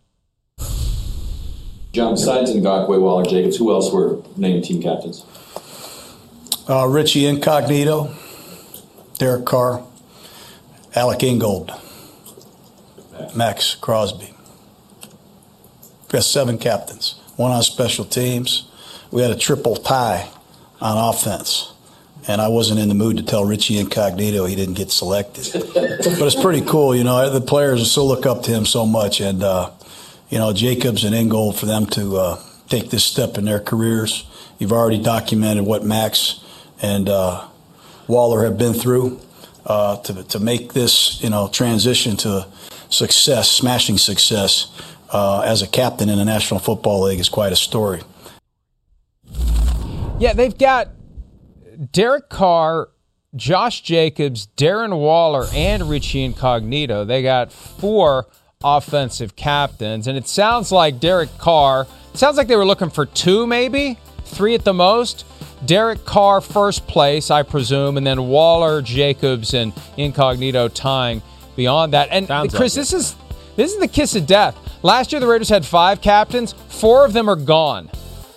Jon, besides Ngakoue, Waller, Jacobs, who else were named team captains? Uh, Richie Incognito, Derek Carr, Alec Ingold, Maxx Crosby. We got seven captains, one on special teams. We had a triple tie on offense and I wasn't in the mood to tell Richie Incognito he didn't get selected. but it's pretty cool, you know. The players still look up to him so much, and uh, you know Jacobs and Ingold for them to uh, take this step in their careers. You've already documented what Max and uh, Waller have been through uh, to to make this, you know, transition to success, smashing success uh, as a captain in the National Football League is quite a story. Yeah, they've got Derek Carr, Josh Jacobs, Darren Waller, and Richie Incognito. They got four offensive captains, and it sounds like Derek Carr. It sounds like they were looking for two, maybe three at the most. Derek Carr first place, I presume, and then Waller, Jacobs, and Incognito tying beyond that. And sounds Chris, like this is this is the kiss of death. Last year the Raiders had five captains, four of them are gone.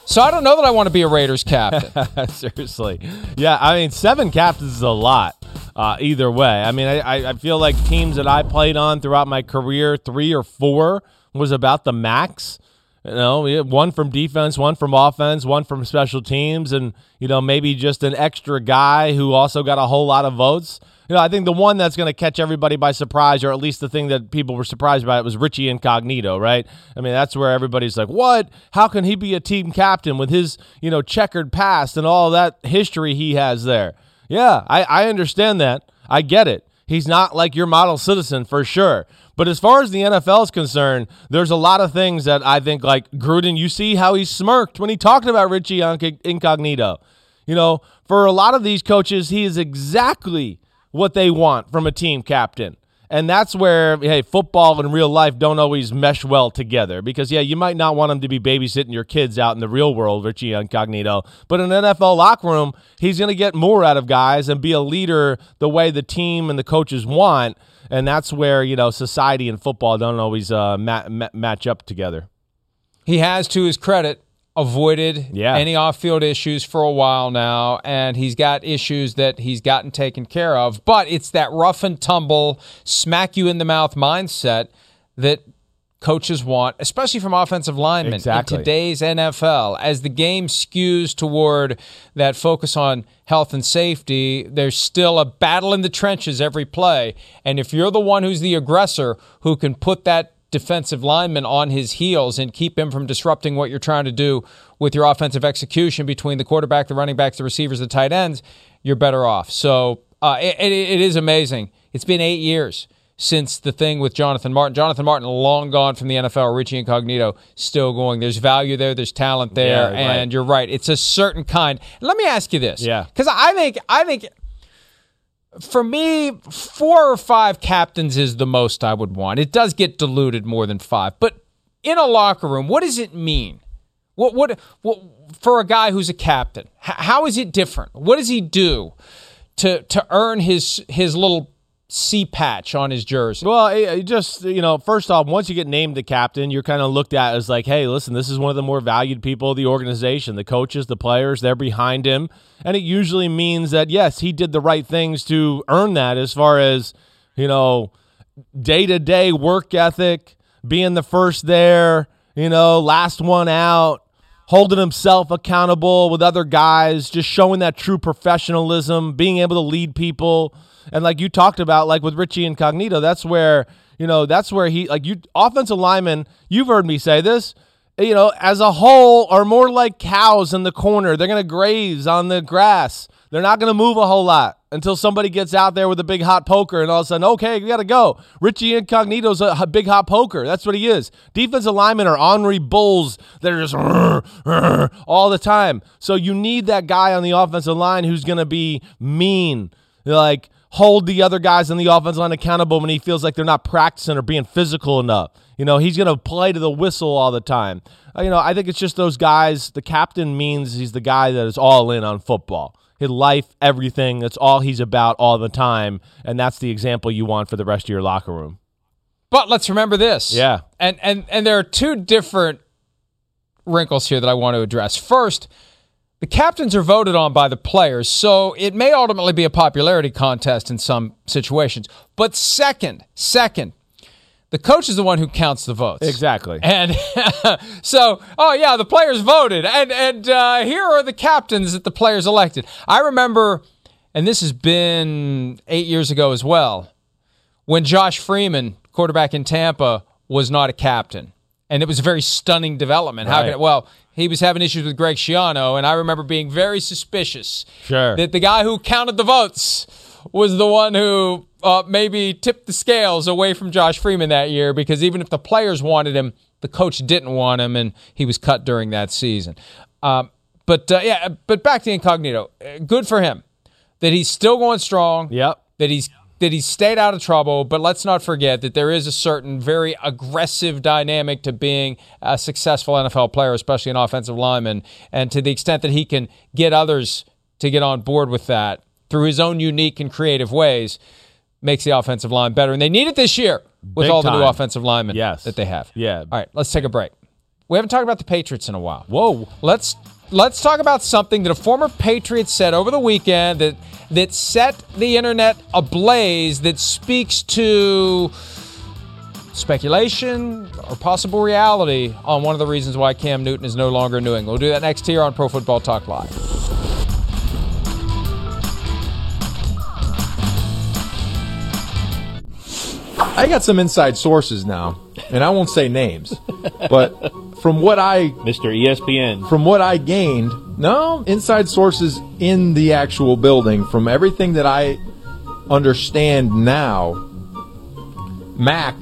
So I don't know that I want to be a Raiders captain. Seriously. Yeah, I mean, seven captains is a lot. Uh, either way, I mean, I, I feel like teams that I played on throughout my career, three or four was about the max. You know, one from defense, one from offense, one from special teams, and you know maybe just an extra guy who also got a whole lot of votes you know, I think the one that's going to catch everybody by surprise, or at least the thing that people were surprised by, it was Richie Incognito, right? I mean, that's where everybody's like, "What? How can he be a team captain with his, you know, checkered past and all that history he has there?" Yeah, I, I understand that. I get it. He's not like your model citizen for sure. But as far as the NFL is concerned, there's a lot of things that I think, like Gruden, you see how he smirked when he talked about Richie Incognito. You know, for a lot of these coaches, he is exactly what they want from a team captain. And that's where, hey, football and real life don't always mesh well together because, yeah, you might not want him to be babysitting your kids out in the real world, Richie Incognito. But in an NFL locker room, he's going to get more out of guys and be a leader the way the team and the coaches want. And that's where, you know, society and football don't always uh, ma- ma- match up together. He has, to his credit, avoided Yeah. any off-field issues for a while now, and he's got issues that he's gotten taken care of. But it's that rough and tumble, smack you in the mouth mindset that coaches want, especially from offensive linemen Exactly. in today's NFL. As the game skews toward that focus on health and safety, there's still a battle in the trenches every play. And if you're the one who's the aggressor who can put that defensive lineman on his heels and keep him from disrupting what you're trying to do with your offensive execution between the quarterback, the running backs, the receivers, the tight ends, you're better off. So uh, it, it, it is amazing. It's been eight years since the thing with Jonathan Martin. Jonathan Martin, long gone from the NFL. Richie Incognito, still going. There's value there. There's talent there, Yeah, right. and you're right. It's a certain kind. Let me ask you this, Yeah. because I think I think for me, four or five captains is the most I would want. It does get diluted more than five, but in a locker room, what does it mean? What what what for a guy who's a captain? How is it different? What does he do to to earn his his little C patch on his jersey? Well, it, it just you know, first off, once you get named the captain, you're kind of looked at as like, hey, listen, this is one of the more valued people of the organization. The coaches, the players, they're behind him, and it usually means that yes, he did the right things to earn that. As far as you know, day to day work ethic, being the first there, you know, last one out, holding himself accountable with other guys, just showing that true professionalism, being able to lead people. And like you talked about, like with Richie Incognito, that's where, you know, that's where he, like you, offensive linemen, you've heard me say this, you know, as a whole are more like cows in the corner. They're going to graze on the grass. They're not going to move a whole lot until somebody gets out there with a big hot poker and all of a sudden, okay, we got to go. Richie Incognito's a, big hot poker. That's what he is. Defensive linemen are ornery bulls that are just all the time. So you need that guy on the offensive line who's going to be mean, like hold the other guys in the offensive line accountable when he feels like they're not practicing or being physical enough. You know, he's going to play to the whistle all the time. Uh, you know, I think it's just those guys. The captain means he's the guy that is all in on football. His life, everything, that's all he's about all the time. And that's the example you want for the rest of your locker room. But let's remember this. Yeah. And and and there are two different wrinkles here that I want to address. First, the captains are voted on by the players, so it may ultimately be a popularity contest in some situations. But second, second, the coach is the one who counts the votes. Exactly. And so, oh yeah, the players voted, and and uh, here are the captains that the players elected. I remember, and this has been eight years ago as well, when Josh Freeman, quarterback in Tampa, was not a captain, and it was a very stunning development. How Right. can it? Well, he was having issues with Greg Schiano, and I remember being very suspicious Sure. that the guy who counted the votes was the one who uh, maybe tipped the scales away from Josh Freeman that year because even if the players wanted him, the coach didn't want him, and he was cut during that season. Um, but uh, yeah, but back to Incognito. Uh, Good for him that he's still going strong. Yep. That he's that he's stayed out of trouble. But let's not forget that there is a certain very aggressive dynamic to being a successful NFL player, especially an offensive lineman. And to the extent that he can get others to get on board with that through his own unique and creative ways, makes the offensive line better. And they need it this year with Big all the new offensive linemen Yes. that they have. Yeah. All right, let's take a break. We haven't talked about the Patriots in a while. Whoa. Let's let's talk about something that a former Patriot said over the weekend that that set the internet ablaze that speaks to speculation or possible reality on one of the reasons why Cam Newton is no longer in New England. We'll do that next here on Pro Football Talk Live. I got some inside sources now, and I won't say names, but from what I Mr. ESPN. from what I gained, no inside sources in the actual building. From everything that I understand now, Mac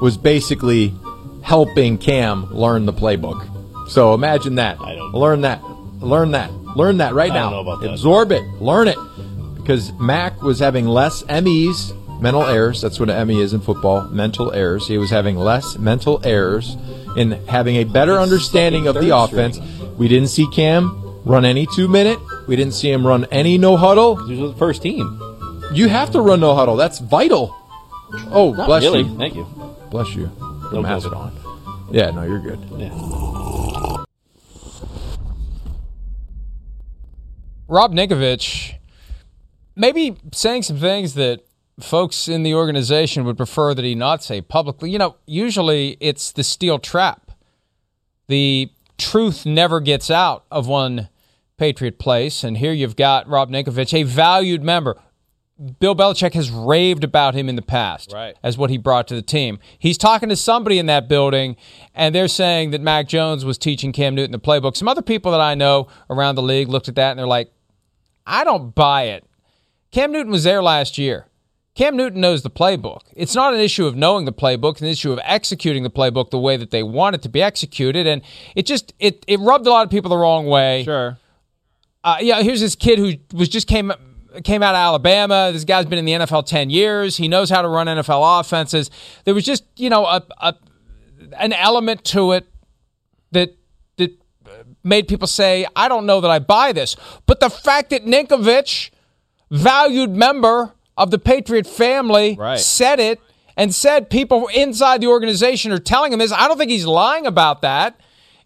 was basically helping Cam learn the playbook. So imagine that. I don't- learn that. Learn that. Learn that right I now. don't know about that. Absorb it. Learn it. because Mac was having less MEs, mental errors. That's what an ME is in football, mental errors. He was having less mental errors and having a better understanding of the offense. We didn't see Cam run any two minute. We didn't see him run any no huddle. He was the first team. You have to run no huddle. That's vital. Oh, Not bless really. you. Thank you. Bless you. The No mask COVID. on. Yeah, no, you're good. Yeah. Rob Ninkovich maybe saying some things that folks in the organization would prefer that he not say publicly. You know, usually it's the steel trap. The truth never gets out of one Patriot place. And here you've got Rob Ninkovich, a valued member. Bill Belichick has raved about him in the past Right. as what he brought to the team. He's talking to somebody in that building, and they're saying that Mac Jones was teaching Cam Newton the playbook. Some other people that I know around the league looked at that and they're like, I don't buy it. Cam Newton was there last year. Cam Newton knows the playbook. It's not an issue of knowing the playbook, it's an issue of executing the playbook the way that they want it to be executed. And it just it it rubbed a lot of people the wrong way. Sure. Uh, yeah, here's this kid who was just came came out of Alabama. This guy's been in the NFL ten years. He knows how to run NFL offenses. There was just you know a, a an element to it that that made people say, I don't know that I buy this. But the fact that Ninkovich, valued member of the Patriot family, Right. said it and said people inside the organization are telling him this. I don't think he's lying about that.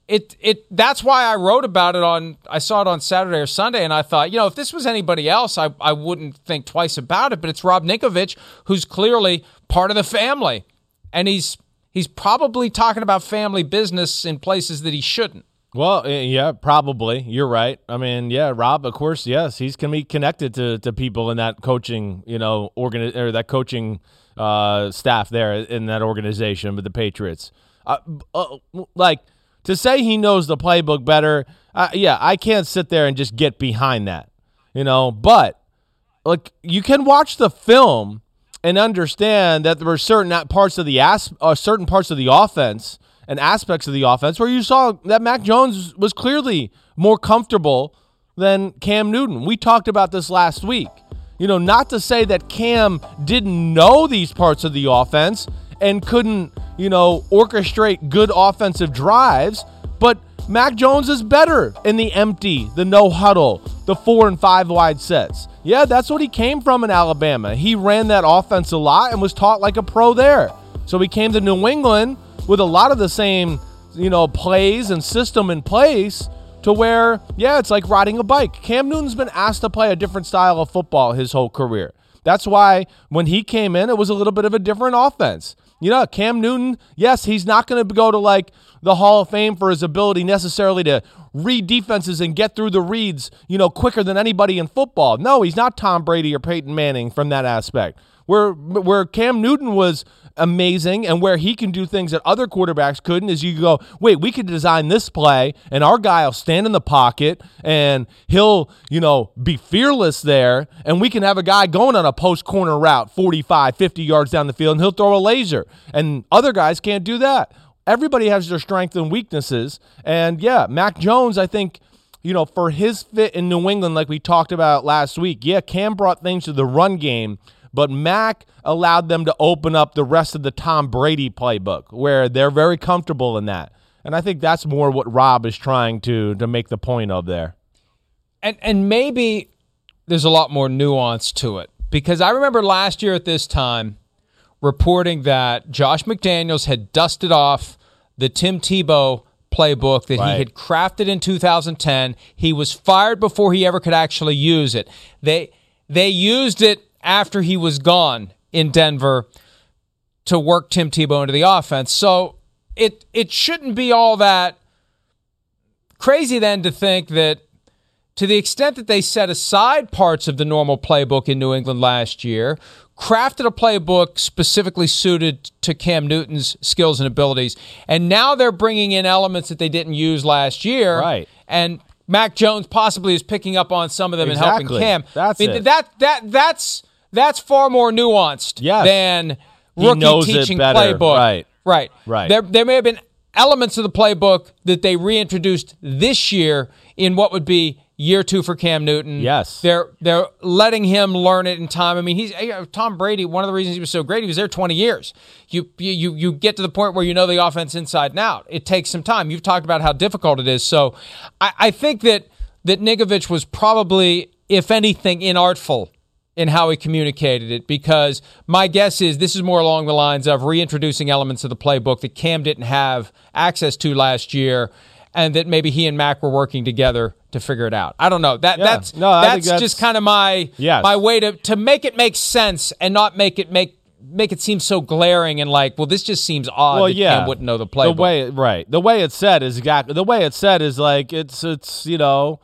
It it that's why I wrote about it on I saw it on Saturday or Sunday and I thought, you know, if this was anybody else, I, I wouldn't think twice about it. But it's Rob Ninkovich, who's clearly part of the family. And he's he's probably talking about family business in places that he shouldn't. Well, eh, yeah, probably. You're right. I mean, yeah, Rob, of course, yes, he's can be connected to, to people in that coaching, you know, organ or that coaching uh, staff there in that organization with the Patriots. Uh, uh, like to say he knows the playbook better, uh, yeah, I can't sit there and just get behind that, you know. But like, you can watch the film and understand that there were certain parts of the as- uh, certain parts of the offense and aspects of the offense where you saw that Mac Jones was clearly more comfortable than Cam Newton. We talked about this last week. You know, not to say that Cam didn't know these parts of the offense and couldn't, you know, orchestrate good offensive drives, but Mac Jones is better in the empty, the no huddle, the four and five wide sets. Yeah, that's what he came from in Alabama. He ran that offense a lot and was taught like a pro there. So he came to New England with a lot of the same, you know, plays and system in place to where, yeah, it's like riding a bike. Cam Newton's been asked to play a different style of football his whole career. That's why when he came in, it was a little bit of a different offense. You know, Cam Newton, yes, he's not going to go to like the Hall of Fame for his ability necessarily to read defenses and get through the reads, you know, quicker than anybody in football. No, he's not Tom Brady or Peyton Manning from that aspect. Where where Cam Newton was amazing and where he can do things that other quarterbacks couldn't is you go, wait, we could design this play and our guy will stand in the pocket and he'll, you know, be fearless there and we can have a guy going on a post corner route 45, 50 yards down the field and he'll throw a laser. And other guys can't do that. Everybody has their strengths and weaknesses. And yeah, Mac Jones, I think, you know, for his fit in New England, like we talked about last week, yeah, Cam brought things to the run game, but Mac allowed them to open up the rest of the Tom Brady playbook where they're very comfortable in that. And I think that's more what Rob is trying to to make the point of there. and and maybe there's a lot more nuance to it because I remember last year at this time reporting that Josh McDaniels had dusted off the Tim Tebow playbook that Right. he had crafted in 2010. He was fired before he ever could actually use it. They they used it after he was gone in Denver to work Tim Tebow into the offense. So it it shouldn't be all that crazy then to think that to the extent that they set aside parts of the normal playbook in New England last year, crafted a playbook specifically suited to Cam Newton's skills and abilities, and now they're bringing in elements that they didn't use last year. Right. And Mac Jones possibly is picking up on some of them and helping Cam. That's I mean, it. that that that's that's far more nuanced Yes. than rookie teaching playbook. Right. Right. Right. There there may have been elements of the playbook that they reintroduced this year in what would be year two for Cam Newton. Yes. They're they're letting him learn it in time. I mean, he's uh, Tom Brady. One of the reasons he was so great, he was there 20 years. You you you get to the point where you know the offense inside and out. It takes some time. You've talked about how difficult it is. So I, I think that that Ninkovich was probably, if anything, inartful in how he communicated it because my guess is this is more along the lines of reintroducing elements of the playbook that Cam didn't have access to last year and that maybe he and Mac were working together to figure it out. I don't know. That Yeah. that's No, that's, that's- just kind of my Yes. my way to to make it make sense and not make it make make it seem so glaring and like, well, this just seems odd well, yeah, Cam wouldn't know the playbook. The way, right? The way it's said is exactly the way it's said is like it's it's you know.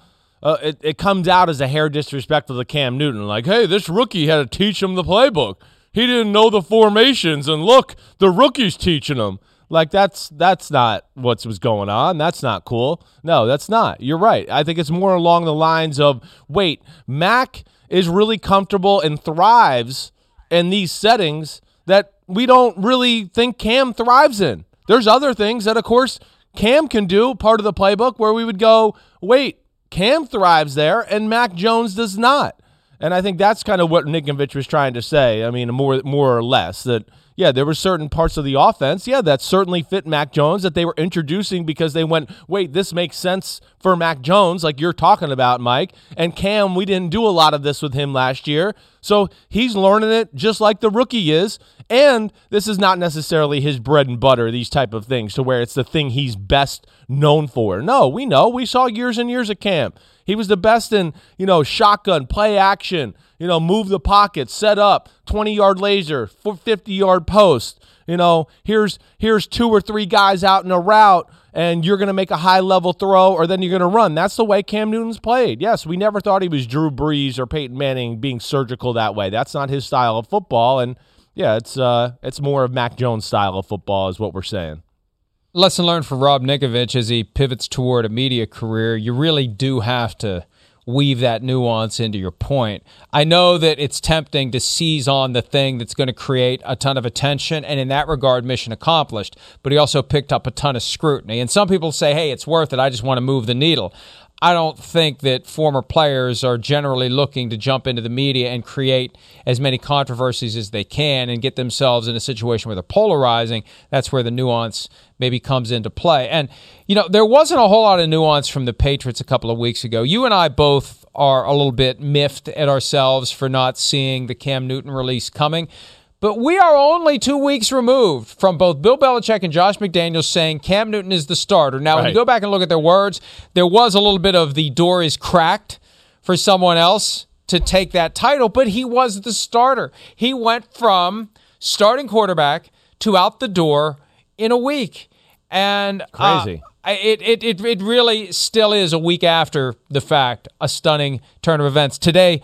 Uh, it, it comes out as a hair disrespectful to Cam Newton. Like, hey, this rookie had to teach him the playbook. He didn't know the formations, and look, the rookie's teaching him. Like that's that's not what was going on. That's not cool. No, that's not. You're right. I think it's more along the lines of wait, Mac is really comfortable and thrives in these settings that we don't really think Cam thrives in. There's other things that, of course, Cam can do, part of the playbook, where we would go, wait, Cam thrives there and Mac Jones does not. And I think that's kind of what Ninkovich was trying to say. I mean, more more or less that yeah, there were certain parts of the offense, yeah, that certainly fit Mac Jones that they were introducing because they went, wait, this makes sense for Mac Jones, like you're talking about, Mike. And Cam, we didn't do a lot of this with him last year. So he's learning it just like the rookie is. And this is not necessarily his bread and butter, these type of things, to where it's the thing he's best known for. No, we know. We saw years and years of Cam. He was the best in, you know, shotgun, play action, you know, move the pocket, set up, 20 yard laser, 50 yard post. You know, here's here's two or three guys out in a route and you're going to make a high level throw or then you're going to run. That's the way Cam Newton's played. Yes, we never thought he was Drew Brees or Peyton Manning being surgical that way. That's not his style of football and yeah, it's uh it's more of Mac Jones style of football is what we're saying. lesson learned for Rob Ninkovich as he pivots toward a media career, you really do have to weave that nuance into your point. I know that it's tempting to seize on the thing that's going to create a ton of attention, and in that regard, mission accomplished. But he also picked up a ton of scrutiny. And some people say, hey, it's worth it. I just want to move the needle. I don't think that former players are generally looking to jump into the media and create as many controversies as they can and get themselves in a situation where they're polarizing. That's where the nuance maybe comes into play. And, you know, there wasn't a whole lot of nuance from the Patriots a couple of weeks ago. You and I both are a little bit miffed at ourselves for not seeing the Cam Newton release coming. But we are only two weeks removed from both Bill Belichick and Josh McDaniels saying Cam Newton is the starter. Now, when you go back and look at their words, there was a little bit of the door is cracked for someone else to take that title, but he was the starter. He went from starting quarterback to out the door in a week. And uh, Crazy. I- it, it, it, it really still is a week after the fact, a stunning turn of events. Today,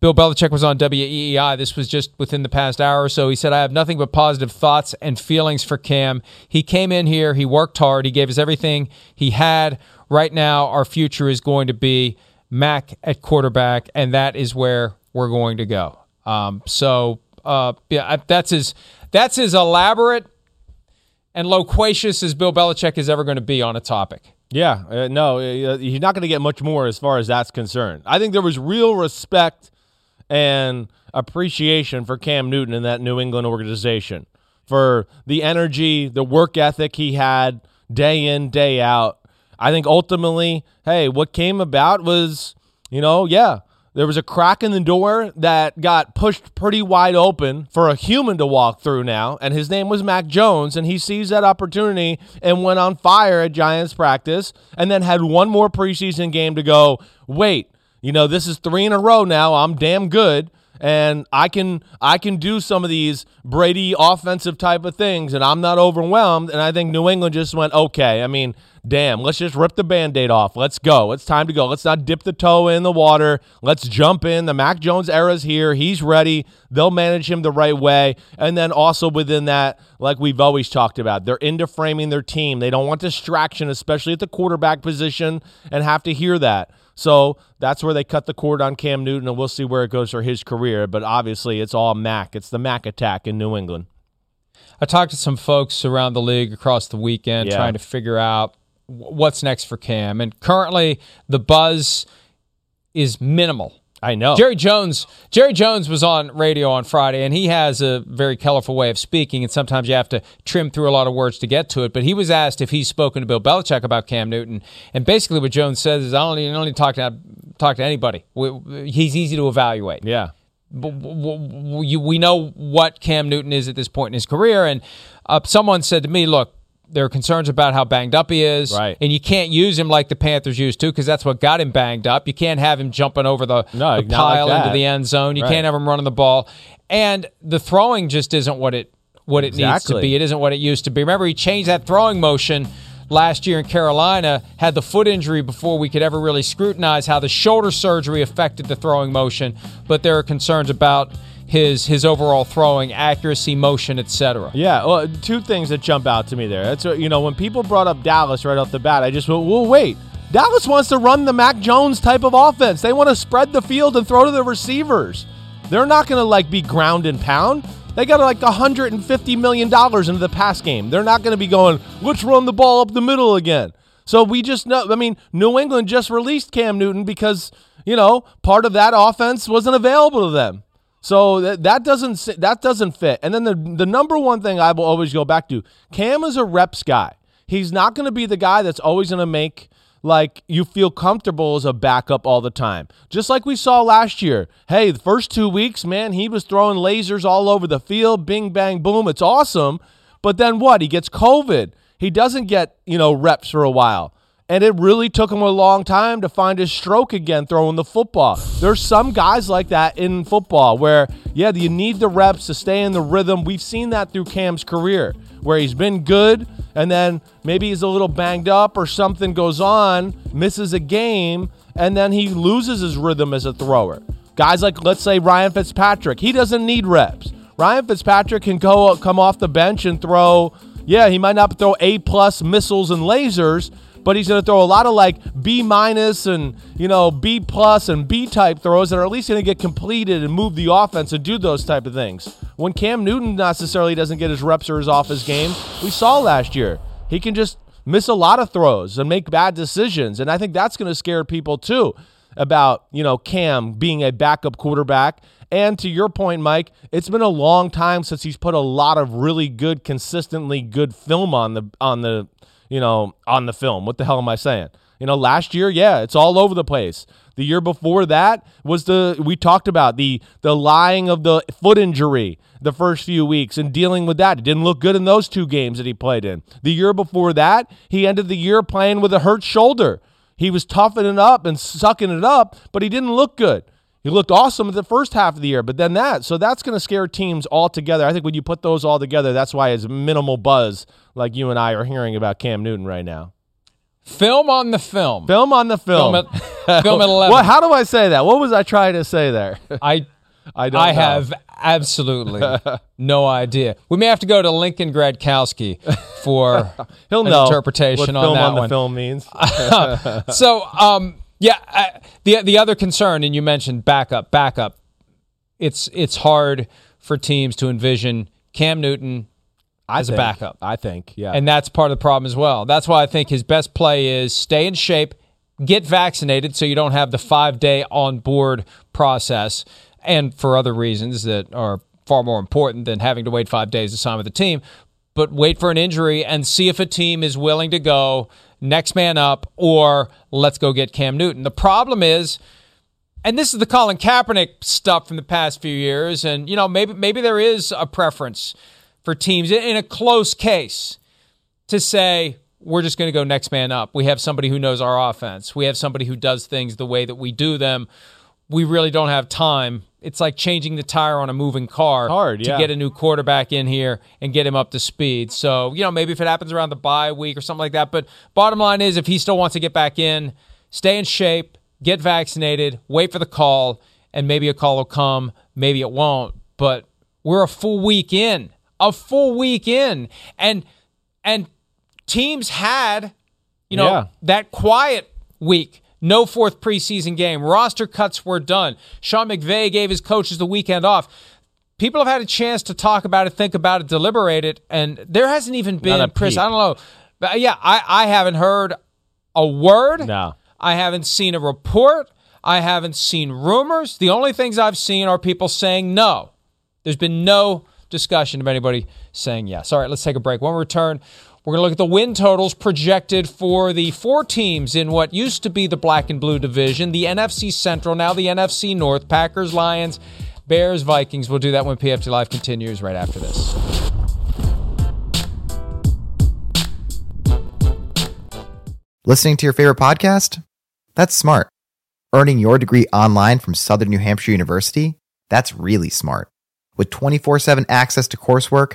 Bill Belichick was on WEEI. This was just within the past hour or so. He said, I have nothing but positive thoughts and feelings for Cam. He came in here, he worked hard, he gave us everything he had. Right now, our future is going to be Mac at quarterback, and that is where we're going to go. Um, so, uh, yeah, that's as that's as elaborate and loquacious as Bill Belichick is ever going to be on a topic. Yeah, uh, no, uh, you're not going to get much more as far as that's concerned. I think there was real respect and appreciation for Cam Newton in that New England organization for the energy, the work ethic he had day in, day out. I think ultimately, hey, what came about was, you know, yeah, there was a crack in the door that got pushed pretty wide open for a human to walk through now, and his name was Mac Jones, and he seized that opportunity and went on fire at Giants practice, and then had one more preseason game to go. Wait, you know, this is three in a row now. I'm damn good and I can I can do some of these Brady offensive type of things, and I'm not overwhelmed. And I think New England just went okay. I mean, damn, let's just rip the band-aid off. Let's go. It's time to go. Let's not dip the toe in the water. Let's jump in. The Mac Jones era's here. He's ready. They'll manage him the right way. And then also within that, like we've always talked about, they're into framing their team. They don't want distraction, especially at the quarterback position, and have to hear that. So that's where they cut the cord on Cam Newton, and we'll see where it goes for his career. But obviously, it's all Mac. It's the Mac attack in New England. I talked to some folks around the league across the weekend Yeah. trying to figure out what's next for Cam. And currently, the buzz is minimal. I know. Jerry Jones. Jerry Jones was on radio on Friday, and he has a very colorful way of speaking, and sometimes you have to trim through a lot of words to get to it. But he was asked if he's spoken to Bill Belichick about Cam Newton, and basically what Jones says is, "I don't need, I don't need to talk to talk to anybody. We, he's easy to evaluate." Yeah. We know what Cam Newton is at this point in his career, and uh, someone said to me, "Look, there are concerns about how banged up he is, Right. and you can't use him like the Panthers used to because that's what got him banged up. You can't have him jumping over the, No, the not like pile into the end zone. You Right. can't have him running the ball, and the throwing just isn't what it what it needs to be. It isn't what it used to be. Remember, he changed that throwing motion last year in Carolina. Had the foot injury before we could ever really scrutinize how the shoulder surgery affected the throwing motion, but there are concerns about his his overall throwing accuracy, motion, etc. Yeah, well, two things that jump out to me there. That's what- you know when people brought up Dallas right off the bat, I just went, well, wait. Dallas wants to run the Mac Jones type of offense. They want to spread the field and throw to the receivers. They're not going to like be ground and pound. They got like 150 million dollars into the pass game. They're not going to be going, let's run the ball up the middle again. So we just know. I mean, New England just released Cam Newton because you know part of that offense wasn't available to them. So that, that doesn't that doesn't fit. And then the the number one thing I will always go back to, Cam is a reps guy. He's not going to be the guy that's always going to make like you feel comfortable as a backup all the time. Just like we saw last year. Hey, the first 2 weeks, man, he was throwing lasers all over the field, bing bang boom. It's awesome. But then what? He gets COVID. He doesn't get, you know, reps for a while. And it really took him a long time to find his stroke again throwing the football. There's some guys like that in football where, yeah, you need the reps to stay in the rhythm. We've seen that through Cam's career where he's been good and then maybe he's a little banged up or something goes on, misses a game, and then he loses his rhythm as a thrower. Guys like, let's say, Ryan Fitzpatrick, he doesn't need reps. Ryan Fitzpatrick can go come off the bench and throw. Yeah, he might not throw A plus missiles and lasers, but he's going to throw a lot of like B minus and you know B plus and B type throws that are at least going to get completed and move the offense and do those type of things. When Cam Newton necessarily doesn't get his reps or his off his game, we saw last year he can just miss a lot of throws and make bad decisions, and I think that's going to scare people too about you know Cam being a backup quarterback. And to your point, Mike, it's been a long time since he's put a lot of really good, consistently good film on the on the you know on the film. What the hell am I saying? You know, last year, yeah, it's all over the place. The year before that was the we talked about the the lying of the foot injury the first few weeks and dealing with that. It didn't look good in those two games that he played in. The year before that, he ended the year playing with a hurt shoulder. He was toughing it up and sucking it up, but he didn't look good. He looked awesome at the first half of the year, but then that. So that's going to scare teams altogether. I think when you put those all together, that's why it's minimal buzz like you and I are hearing about Cam Newton right now. Film on the film. Film on the film. Film at, film at 11. Well, how do I say that? What was I trying to say there? I I don't I know. have absolutely no idea. We may have to go to Lincoln Gradkowski for He'll an know interpretation what on film that on the film means. so, um, yeah, I, the the other concern, and you mentioned backup, backup. It's it's hard for teams to envision Cam Newton I as think, a backup. I think, yeah. And that's part of the problem as well. That's why I think his best play is stay in shape, get vaccinated so you don't have the five day on board process, and for other reasons that are far more important than having to wait five days to sign with the team. But wait for an injury and see if a team is willing to go next man up or let's go get Cam Newton. The problem is, and this is the Colin Kaepernick stuff from the past few years, and you know maybe maybe there is a preference for teams in a close case to say we're just going to go next man up. We have somebody who knows our offense. We have somebody who does things the way that we do them. We really don't have time. It's like changing the tire on a moving car Hard, to yeah. get a new quarterback in here and get him up to speed. So, you know, maybe if it happens around the bye week or something like that. But bottom line is if he still wants to get back in, stay in shape, get vaccinated, wait for the call, and maybe a call will come, maybe it won't. But we're a full week in. A full week in. And and teams had, you know, Yeah. that quiet week. No fourth preseason game. Roster cuts were done. Sean McVay gave his coaches the weekend off. People have had a chance to talk about it, think about it, deliberate it, and there hasn't even been, Chris. I don't know. But yeah, I, I haven't heard a word. No. I haven't seen a report. I haven't seen rumors. The only things I've seen are people saying no. There's been no discussion of anybody saying yes. All right, let's take a break. When we return, we're going to look at the win totals projected for the four teams in what used to be the black and blue division, the NFC Central, now the NFC North, Packers, Lions, Bears, Vikings. We'll do that when PFT Live continues right after this. Listening to your favorite podcast? That's smart. Earning your degree online from Southern New Hampshire University? That's really smart. With 24 7 access to coursework,